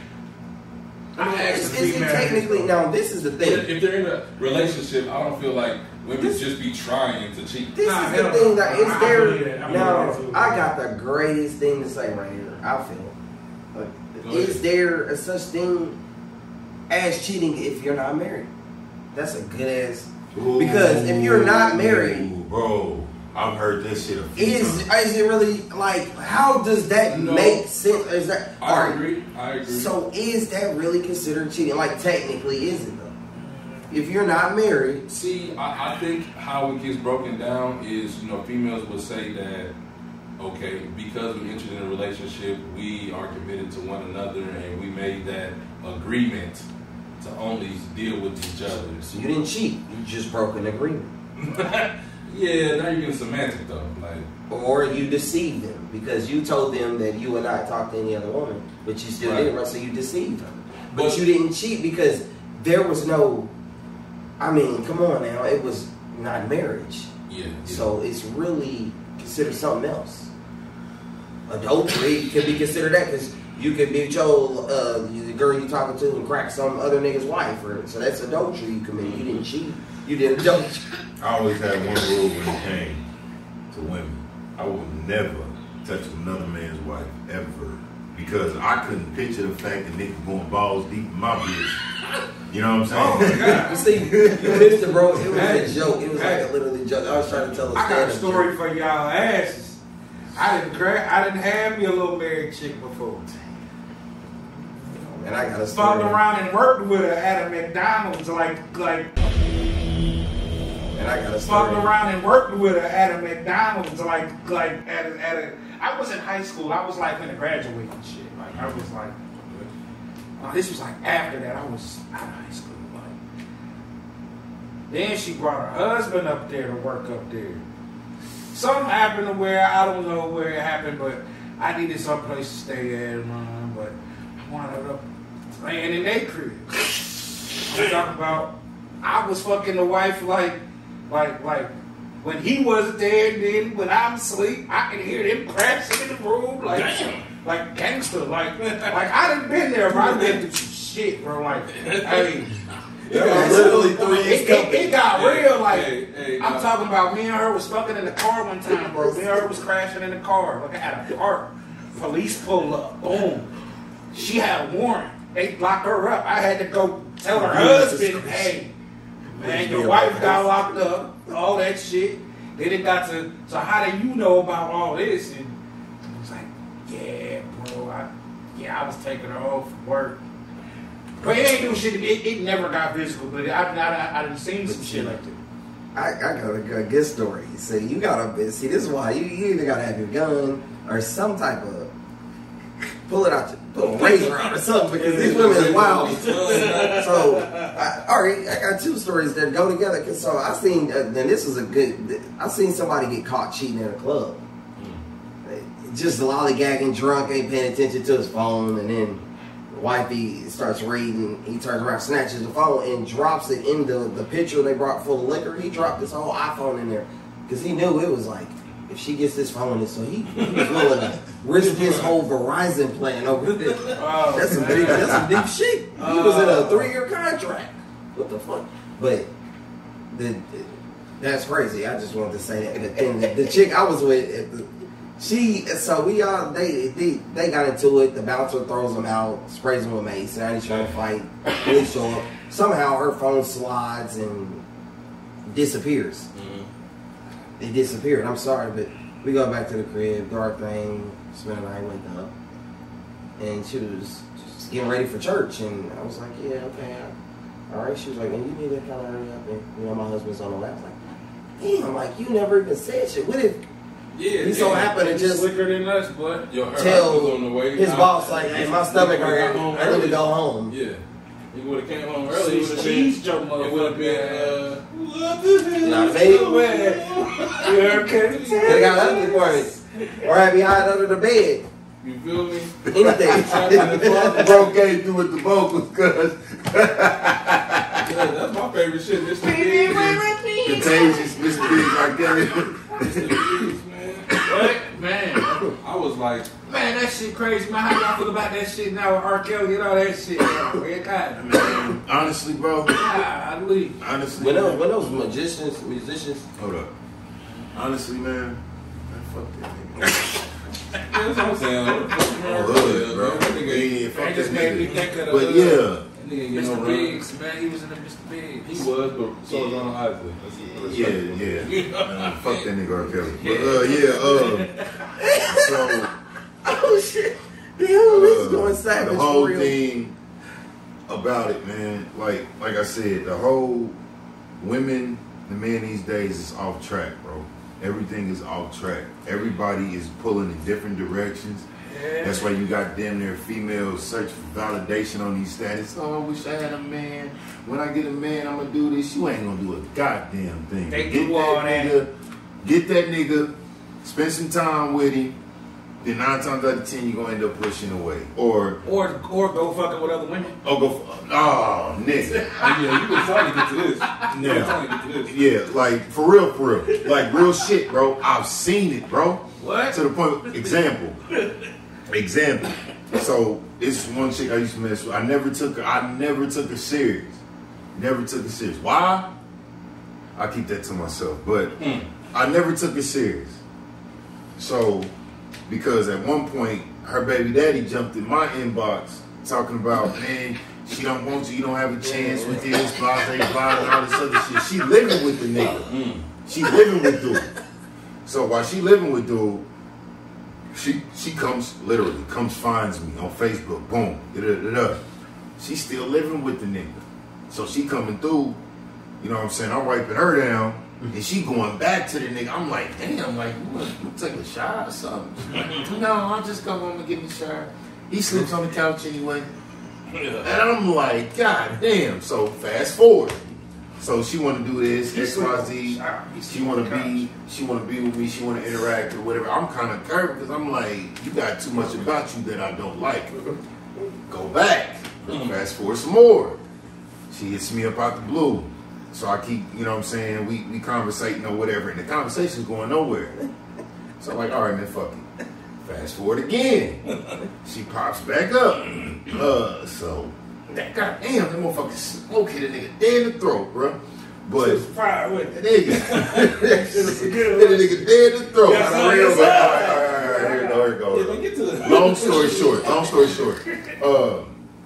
I mean, I asked is, is it technically this, now? This is the thing. if they're in a relationship, I don't feel like women This- just be trying to cheat. This Nah, is the thing no. that I- there believe. I now. I got the greatest thing to say right here. I feel. Like, is ahead. there a such thing as cheating if you're not married? That's a good ass. Because if you're not married- Ooh, bro, I've heard this shit a few Is times. is it really like? How does that No. make sense? Is that I agree. I agree. So is that really considered cheating? Like technically, is it though? If you're not married, See, I, I think how it gets broken down is, you know, females would say that, okay, because we entered in a relationship, we are committed to one another and we made that agreement to only deal with each other. so you didn't cheat. You just broke an agreement. yeah, now you're getting semantic though. Like, Or you deceived them because you told them that you would not talk to any other woman, but you still Right. did, right? So you deceived them. But, But- you didn't cheat because there was no. I mean, come on now, it was not marriage, yeah. yeah. so it's really considered something else. Adultery could be considered that because you could be your uh, the girl you talking to and crack some other nigga's wife, or so that's adultery you committed. You didn't cheat. You did adultery. I always had one rule when it came to women. I would never touch another man's wife ever. Because I couldn't picture the fact that niggas going balls deep in my bitch. You know what I'm saying? You see, you missed it, bro. It was a joke. It was like a literally joke. I was trying to tell a I got a story joke. for y'all asses. I didn't crack. I didn't have me a little married chick before. And I got a story. Fucked around and worked with her at a McDonald's, like like And I got a story. fucked around and worked with her at a McDonald's, like like at a, at a. I was in high school. I was like in a graduating shit. Like I was like. uh, this was like after that. I was out of high school. Like. Then she brought her husband up there to work up there. Something happened to where I don't know where it happened, but I needed some place to stay at, man. But I wound up staying in their crib. I'm talking about I was fucking the wife like, like, like when he wasn't there. And then when I'm asleep, I can hear them crashing in the room, like, like gangster, like, like I done been there, bro. I been through some shit, bro. Like, hey. That was literally three It, it, it got Hey, real, like hey, hey, I'm uh, talking about. Me and her was fucking in the car one time, bro. Me and her was crashing in the car, like at a park. Police pull up, boom. She had a warrant. They locked her up. I had to go tell her husband, "Hey, man, your wife got locked up." All that shit. Then it got to, so how do you know about all this? And he was like, yeah, bro, I, yeah, I was taking her home from work. But it ain't no shit. It, it never got physical, but I, I, I, I done seen some shit like that. I, I got a good, good story. See, you gotta see. This is why you, you either gotta have your gun or some type of pull it out, pull a razor out or something because these women is wild. so, I, all right, I got two stories that go together. Cause so I seen, uh, and this was a good. I seen somebody get caught cheating at a club. Just lollygagging, drunk, ain't paying attention to his phone, and then wifey starts reading. He turns around, snatches the phone, and drops it in the, the pitcher they brought full of liquor. He dropped his whole iPhone in there because he knew it was like if she gets this phone, so he, he was willing to risk his whole Verizon plan over this. Oh, That's some deep, that's some deep shit. He was in a three year contract. What the fuck? But the, that's crazy. I just wanted to say that. And the, and the, the chick I was with, uh, the- she so we all they, they they got into it. The bouncer throws them out, sprays them with mace. Now he's trying to fight. Police show up. Somehow her phone slides and disappears. It disappeared. I'm sorry, but we go back to the crib. Dark thing. Spend the night. Wake up, and she was just getting ready for church. And I was like, yeah, okay. All right. She was like, and you need to kind of hurry up. And you know, my husband's on the way. I was like, damn. I'm like you never even said shit. What if Yeah, he so yeah. happened to just slicker than us, but Yo, her tell on the way. his boss like, hey, my stomach hurt. I need to go home. Yeah, he would have came home early. It would have cheese been. your It would have been. Uh, what the hell? You know what I mean? Okay. They got other parts. Or have you hide under the bed? You feel me? Anything. Bro came through with the vocals, cuz. Yeah, that's my favorite shit. Mr. Biggs. and Contagious, Mr. Biggs, I get it. Mr. Biggs, man. What? Man, I was like, man, that shit crazy, man. How y'all feel about that shit now with R. Kelly and all that shit? Man, God, man. Honestly, bro. Golly. Honestly. When those, when those magicians, musicians, Hold up. Honestly, man. Man, fuck that nigga. yeah, that's what I'm saying. What the fuck, I man? love it, bro. That nigga ain't- Yeah, fuck That just that made me nigga. think of the, But yeah. That nigga ain't get no Mr. run. Biggs, man, he was in the Mr. Biggs. He was, but so was Ronald Isley. That's- Yeah, yeah. Man, fuck that nigga R. Kelly. But uh, yeah, uh, so oh shit, damn, this is uh, going savage the whole real. thing about it, man. Like, like I said, the whole women, the men these days is off track, bro. Everything is off track. Everybody is pulling in different directions. That's why you got damn near females search for validation on these status. Oh, I wish I had a man. When I get a man, I'm gonna do this. You ain't gonna do a goddamn thing. They get do all that. nigga. Get that nigga. Spend some time with him. Then nine times out of ten, you're gonna end up pushing away. Or, Or, or go fucking with other women. oh, go. For, oh, nigga. Yeah, you been trying to get to this. You been Yeah. to get to this. Yeah, like for real, for real, like real shit, bro. I've seen it, bro. What? To the point. Example. Example. So it's one chick I used to mess with. I never took her. I never took her serious. Never took her serious. Why? I keep that to myself. But hmm. I never took her serious. So because at one point her baby daddy jumped in my inbox talking about man. She don't want you. You don't have a chance with this. Blah blah blah and all this other shit. She living with the nigga. Hmm. She living with dude. So while she living with dude, she she comes literally comes finds me on Facebook. Boom. Da, da, da, da. She still living with the nigga. So she coming through. You know what I'm saying? I'm wiping her down. And she going back to the nigga. I'm like, damn, like, you, want- you take a shot or something? She's like, no, I'll just go home and get in the shower. He sleeps on the couch anyway. And I'm like, God damn. So fast forward. So she want to do this, X, Y, Z. She want to be, she want to be with me. She want to interact or whatever. I'm kind of curved because I'm like, you got too much about you that I don't like. Go back. Fast forward some more. She hits me up out the blue. So I keep, you know what I'm saying, we, we conversating or whatever, and the conversation's going nowhere. So I'm like, all right, man, fuck it. Fast forward again. She pops back up. Uh, so, that goddamn, that motherfucker smoke hit a nigga dead in the throat, bro. But, it's Fried with that nigga, hit a nigga dead in the throat. Real, but, all right, all right, all right, here we go, here we go. Yeah, don't get to the long story short, long story short. Uh,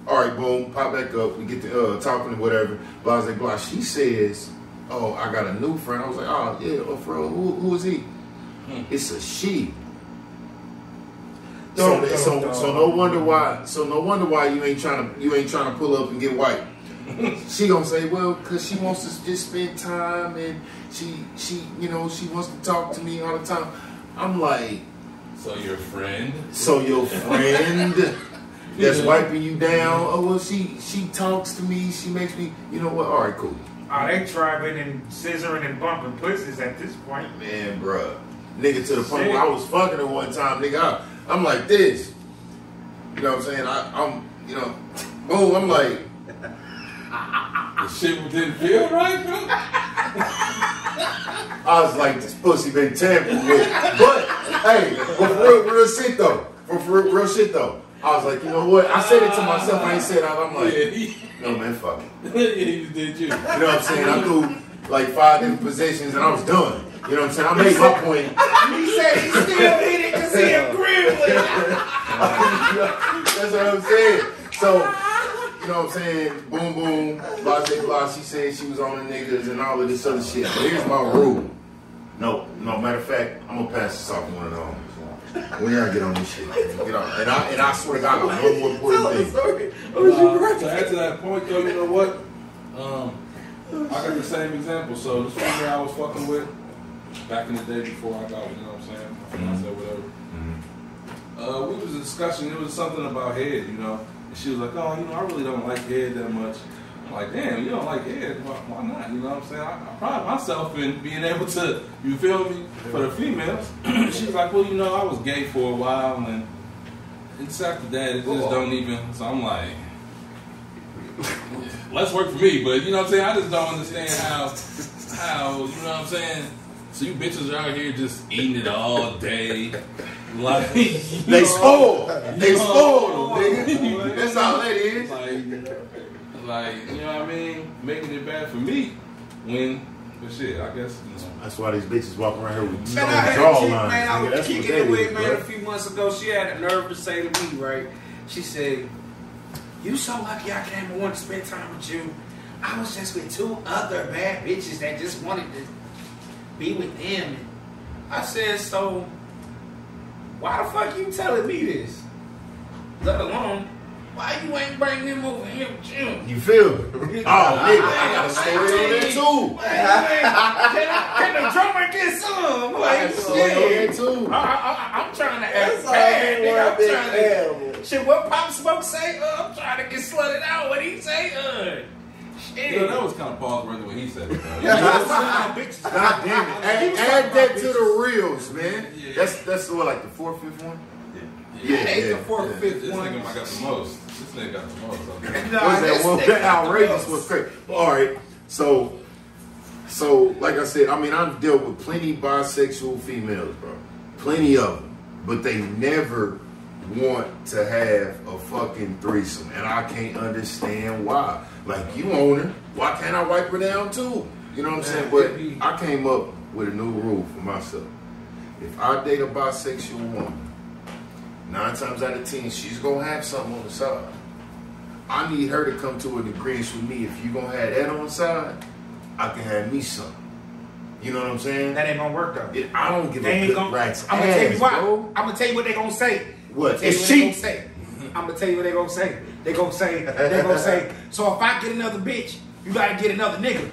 all right, boom, pop back up. We get to uh, talking and whatever. Blah, blah, blah. She says oh, I got a new friend. I was like, oh yeah, oh, for real, who, who is he? Hmm. It's a she. Dun, So, dun, so, dun. so no wonder why. So no wonder why you ain't trying to you ain't trying to pull up and get white. she gonna say, well, cause she wants to just spend time and she she you know she wants to talk to me all the time. I'm like, So your friend? so your friend that's Yeah. wiping you down. Oh well, she she talks to me. She makes me. You know what? All right, cool. Oh, they driving and scissoring and bumping pussies at this point. Man, bruh. Nigga, to the point where I was fucking her one time, nigga. I, I'm like this. You know what I'm saying? I, I'm, you know, boom. I'm like, The shit didn't feel right, bro? I was like, this pussy been tampered with. But hey, but for real, real shit though. For, for real, real shit though. I was like, you know what? I said it to myself. I ain't said it. I'm like, no man, fuck it. yeah, you did you. You know what I'm saying? I threw like five different positions and I was done. You know what I'm saying? I made my point. He said he still hit it because he agreed with it. That's what I'm saying. So, you know what I'm saying? Boom, boom, blah, blah, blah. She said she was on the niggas and all of this other shit. But here's my rule. No, no, matter of fact, I'm gonna pass this off to one of them. When y'all get on this shit, get on. And I, and I swear to God, I got one more important thing. Uh, to add to that point, though, you know what? Um, I got the same example. So this female I was fucking with back in the day before I got, you know what I'm saying? My fiance, whatever. Uh, we was discussing. It was something about head, you know. And she was like, "Oh, you know, I really don't like head that much." I'm like, "Damn, you don't like head? Why, why not?" You know what I'm saying? I, I pride myself in being able to, you feel me, for the females. she was like, "Well, you know, I was gay for a while, and it's after that, it just don't even." So I'm like. Less work for me, but you know what I'm saying? I just don't understand how, how, you know what I'm saying? So you bitches are out here just eating it all day. Like, They spoiled. They spoiled them, nigga. That's all that is. Like, like, you know what I mean? Making it bad for me when, but shit, I guess, you know. That's why these bitches walking around here with Man, I had a chick, man, I was kicking it with, man, a few months ago. She had the nerve to say to me, right? She said, You so lucky I came and wanted to spend time with you. I was just with two other bad bitches that just wanted to be with them. And I said, So, why the fuck you telling me this? Let alone, why you ain't bring them over here with you? You feel me? Oh, nigga, I got a story on that too. Can, can the drummer get some? Like, Story on shit. that too. I, I'm trying to act bad, nigga. I'm trying to. Shit, what Pop Smoke say? Uh, I'm trying to get slutted out. What he say? Uh. You know, that was kind of pause worthy when he said it, though. Yeah. God damn it. Add, add that to the reels, man. That's that's what like the fourth, fifth one? Yeah, they the fourth, Yeah, fifth this one. nigga got the most. This nigga got the most. Okay. Nah, What's that one? That outrageous was crazy. All right, so so like I said, I mean I've dealt with plenty bisexual females, bro, plenty of them, but they never want to have a fucking threesome, and I can't understand why. Like you own her, why can't I wipe her down too? You know what I'm saying? But I came up with a new rule for myself. If I date a bisexual woman, nine times out of ten, she's gonna have something on the side. I need her to come to an agreement with me. If you gonna have that on the side, I can have me some. You know what I'm saying? That ain't gonna work though. It- I don't give They a good gonna. rat's I'm gonna tell you why. bro. I'm gonna tell you what they gonna say. What? I'm tell you It's what they gonna cheap. say. I'm gonna tell you what they gonna say. They gonna say. They gonna say. So if I get another bitch, you gotta get another nigga.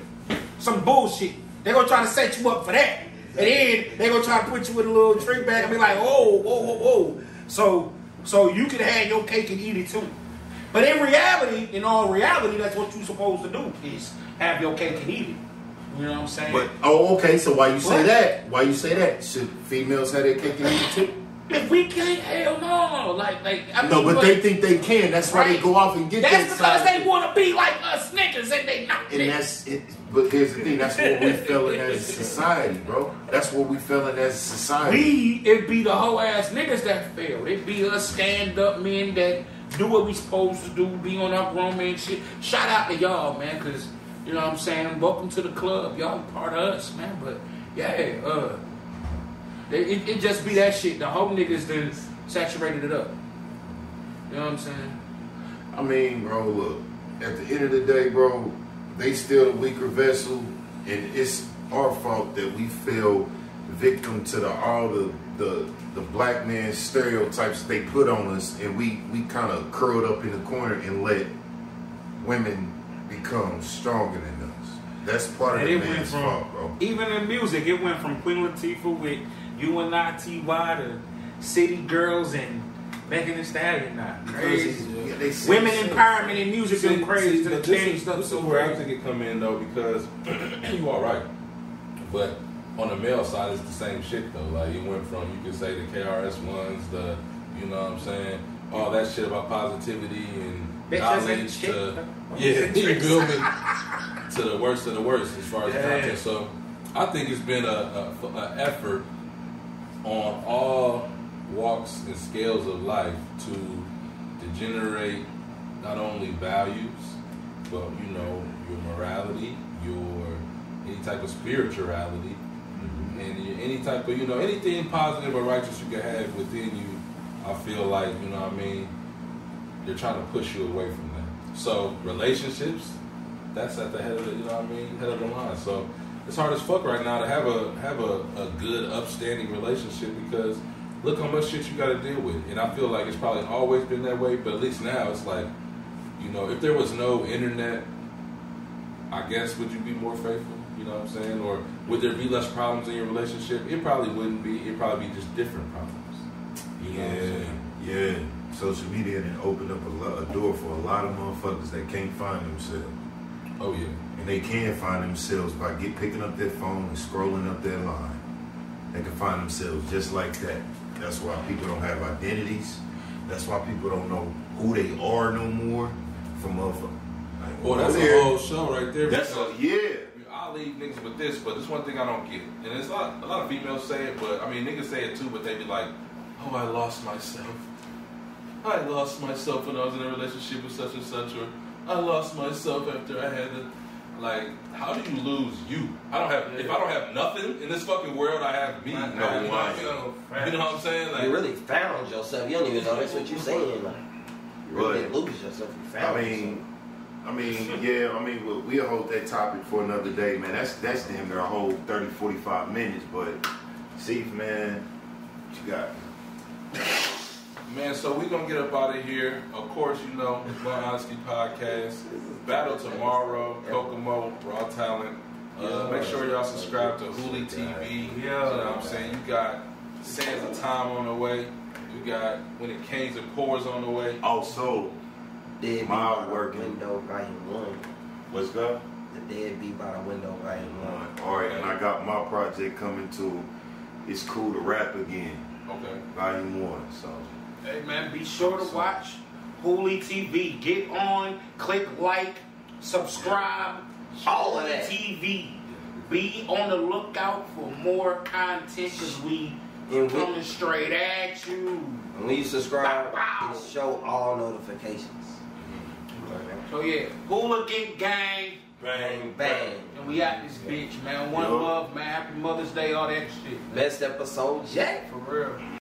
Some bullshit. They gonna try to set you up for that, and then they gonna try to put you in a little trick bag and be like, oh, whoa, whoa, whoa. So, so you can have your cake and eat it too. But in reality, in all reality, that's what you're supposed to do is have your cake and eat it. You know what I'm saying? But oh, okay. So why you say What? that? Why you say that? Should females have their cake and eat it too? If we can't, hell no. Like, like I mean, No, mean, but they think they can. That's why they go off and get That's that because side. they want to be like us niggas and they not. And niggas. that's it. But here's the thing. That's what we feeling as a society, bro. That's what we feeling as a society. we, it be the whole ass niggas that fail. It be us stand up men that do what we supposed to do, be on our grown man shit. Shout out to y'all, man, because, you know what I'm saying? Welcome to the club. Y'all part of us, man. But, yeah, uh, they, it, it just be that shit. The whole niggas done saturated it up. You know what I'm saying? I mean, bro, look. At the end of the day, bro, they still the weaker vessel. and it's our fault that we fell victim to the all the the the black man stereotypes they put on us, and we we kind of curled up in the corner and let women become stronger than us. That's part And of it the went man's from fault, bro. even in music, it went from Queen Latifah with U.N.I.T.Y. to City Girls and Megan Thee Stallion now. Crazy. Yeah, they say Women shit. empowerment in music See, been crazy see, to the this change stuff this is so where I crazy. think it come in though because you are right, but on the male side it's the same shit though. Like it went from you could say the KRS ones, the you know what I'm saying, all that shit about positivity and Bitches knowledge to yeah, you feel me? to the worst of the worst as far as Yeah. content. So I think it's been a, a, a effort on all walks and scales of life to degenerate not only values, but you know your morality, your any type of spirituality, mm-hmm. and your, any type of you know anything positive or righteous you can have within you. I feel like you know what I mean. They're trying to push you away from that. So relationships, that's at the head of the you know what I mean head of the line. So it's hard as fuck right now to have a have a, a good upstanding relationship because look how much shit you got to deal with. And I feel like it's probably always been that way, but at least now it's like, you know, if there was no internet, I guess would you be more faithful? You know what I'm saying? Or would there be less problems in your relationship? It probably wouldn't be. It'd probably be just different problems. You know what I'm saying? Yeah, yeah. Social media then opened up a, lo- a door for a lot of motherfuckers that can't find themselves. Oh yeah. And they can find themselves by get picking up their phone and scrolling up their line. They can find themselves just like that. That's why people don't have identities. That's why people don't know who they are no more from motherfuckers. Like, Well, that's oh, a whole show right there. That's a yeah. I'll leave niggas with this, but this one thing I don't get, and it's a lot, a lot of females say it, but I mean niggas say it too, but they be like, "Oh, I lost myself. I lost myself when I was in a relationship with such and such, or I lost myself after I had a." Like, how do you lose you? I don't have. If I don't have nothing in this fucking world, I have me. My No, God, you know what you know what I'm saying? Like, You really found yourself. You don't even know that's what you're saying. Like, you really Right. didn't lose yourself. You found I mean, I mean, yeah, I mean, we'll, we'll hold that topic for another day, man. That's that's damn near a whole 30, 45 minutes. But, see, man, what you got? Man, so we're gonna get up out of here. Of course, you know, Blunt Honesty Podcast. Battle tomorrow, Kokomo, Raw Talent. Uh, make sure y'all subscribe to Hooli TV. You know what I'm saying? You got Sands of Time on the way. You got When It Canes and Pours on the way. Also, Dead Mild by working. window, volume one. what's up? The dead beat by the window, volume one. All right, and I got my project coming to. It's cool to rap again, Okay. volume one. So, Hey man, be sure to watch Hooli TV. Get on, click like, subscribe. All of Hooli that. TV. Be on the lookout for more content because we And we- mm-hmm. coming straight at you. And when you subscribe, Wow. it'll show all notifications. Mm-hmm. So yeah, Hooligan Gang. Bang, bang. And we out this bitch, man. One Yo. love, man. Happy Mother's Day, all that shit. Best episode yet. For real.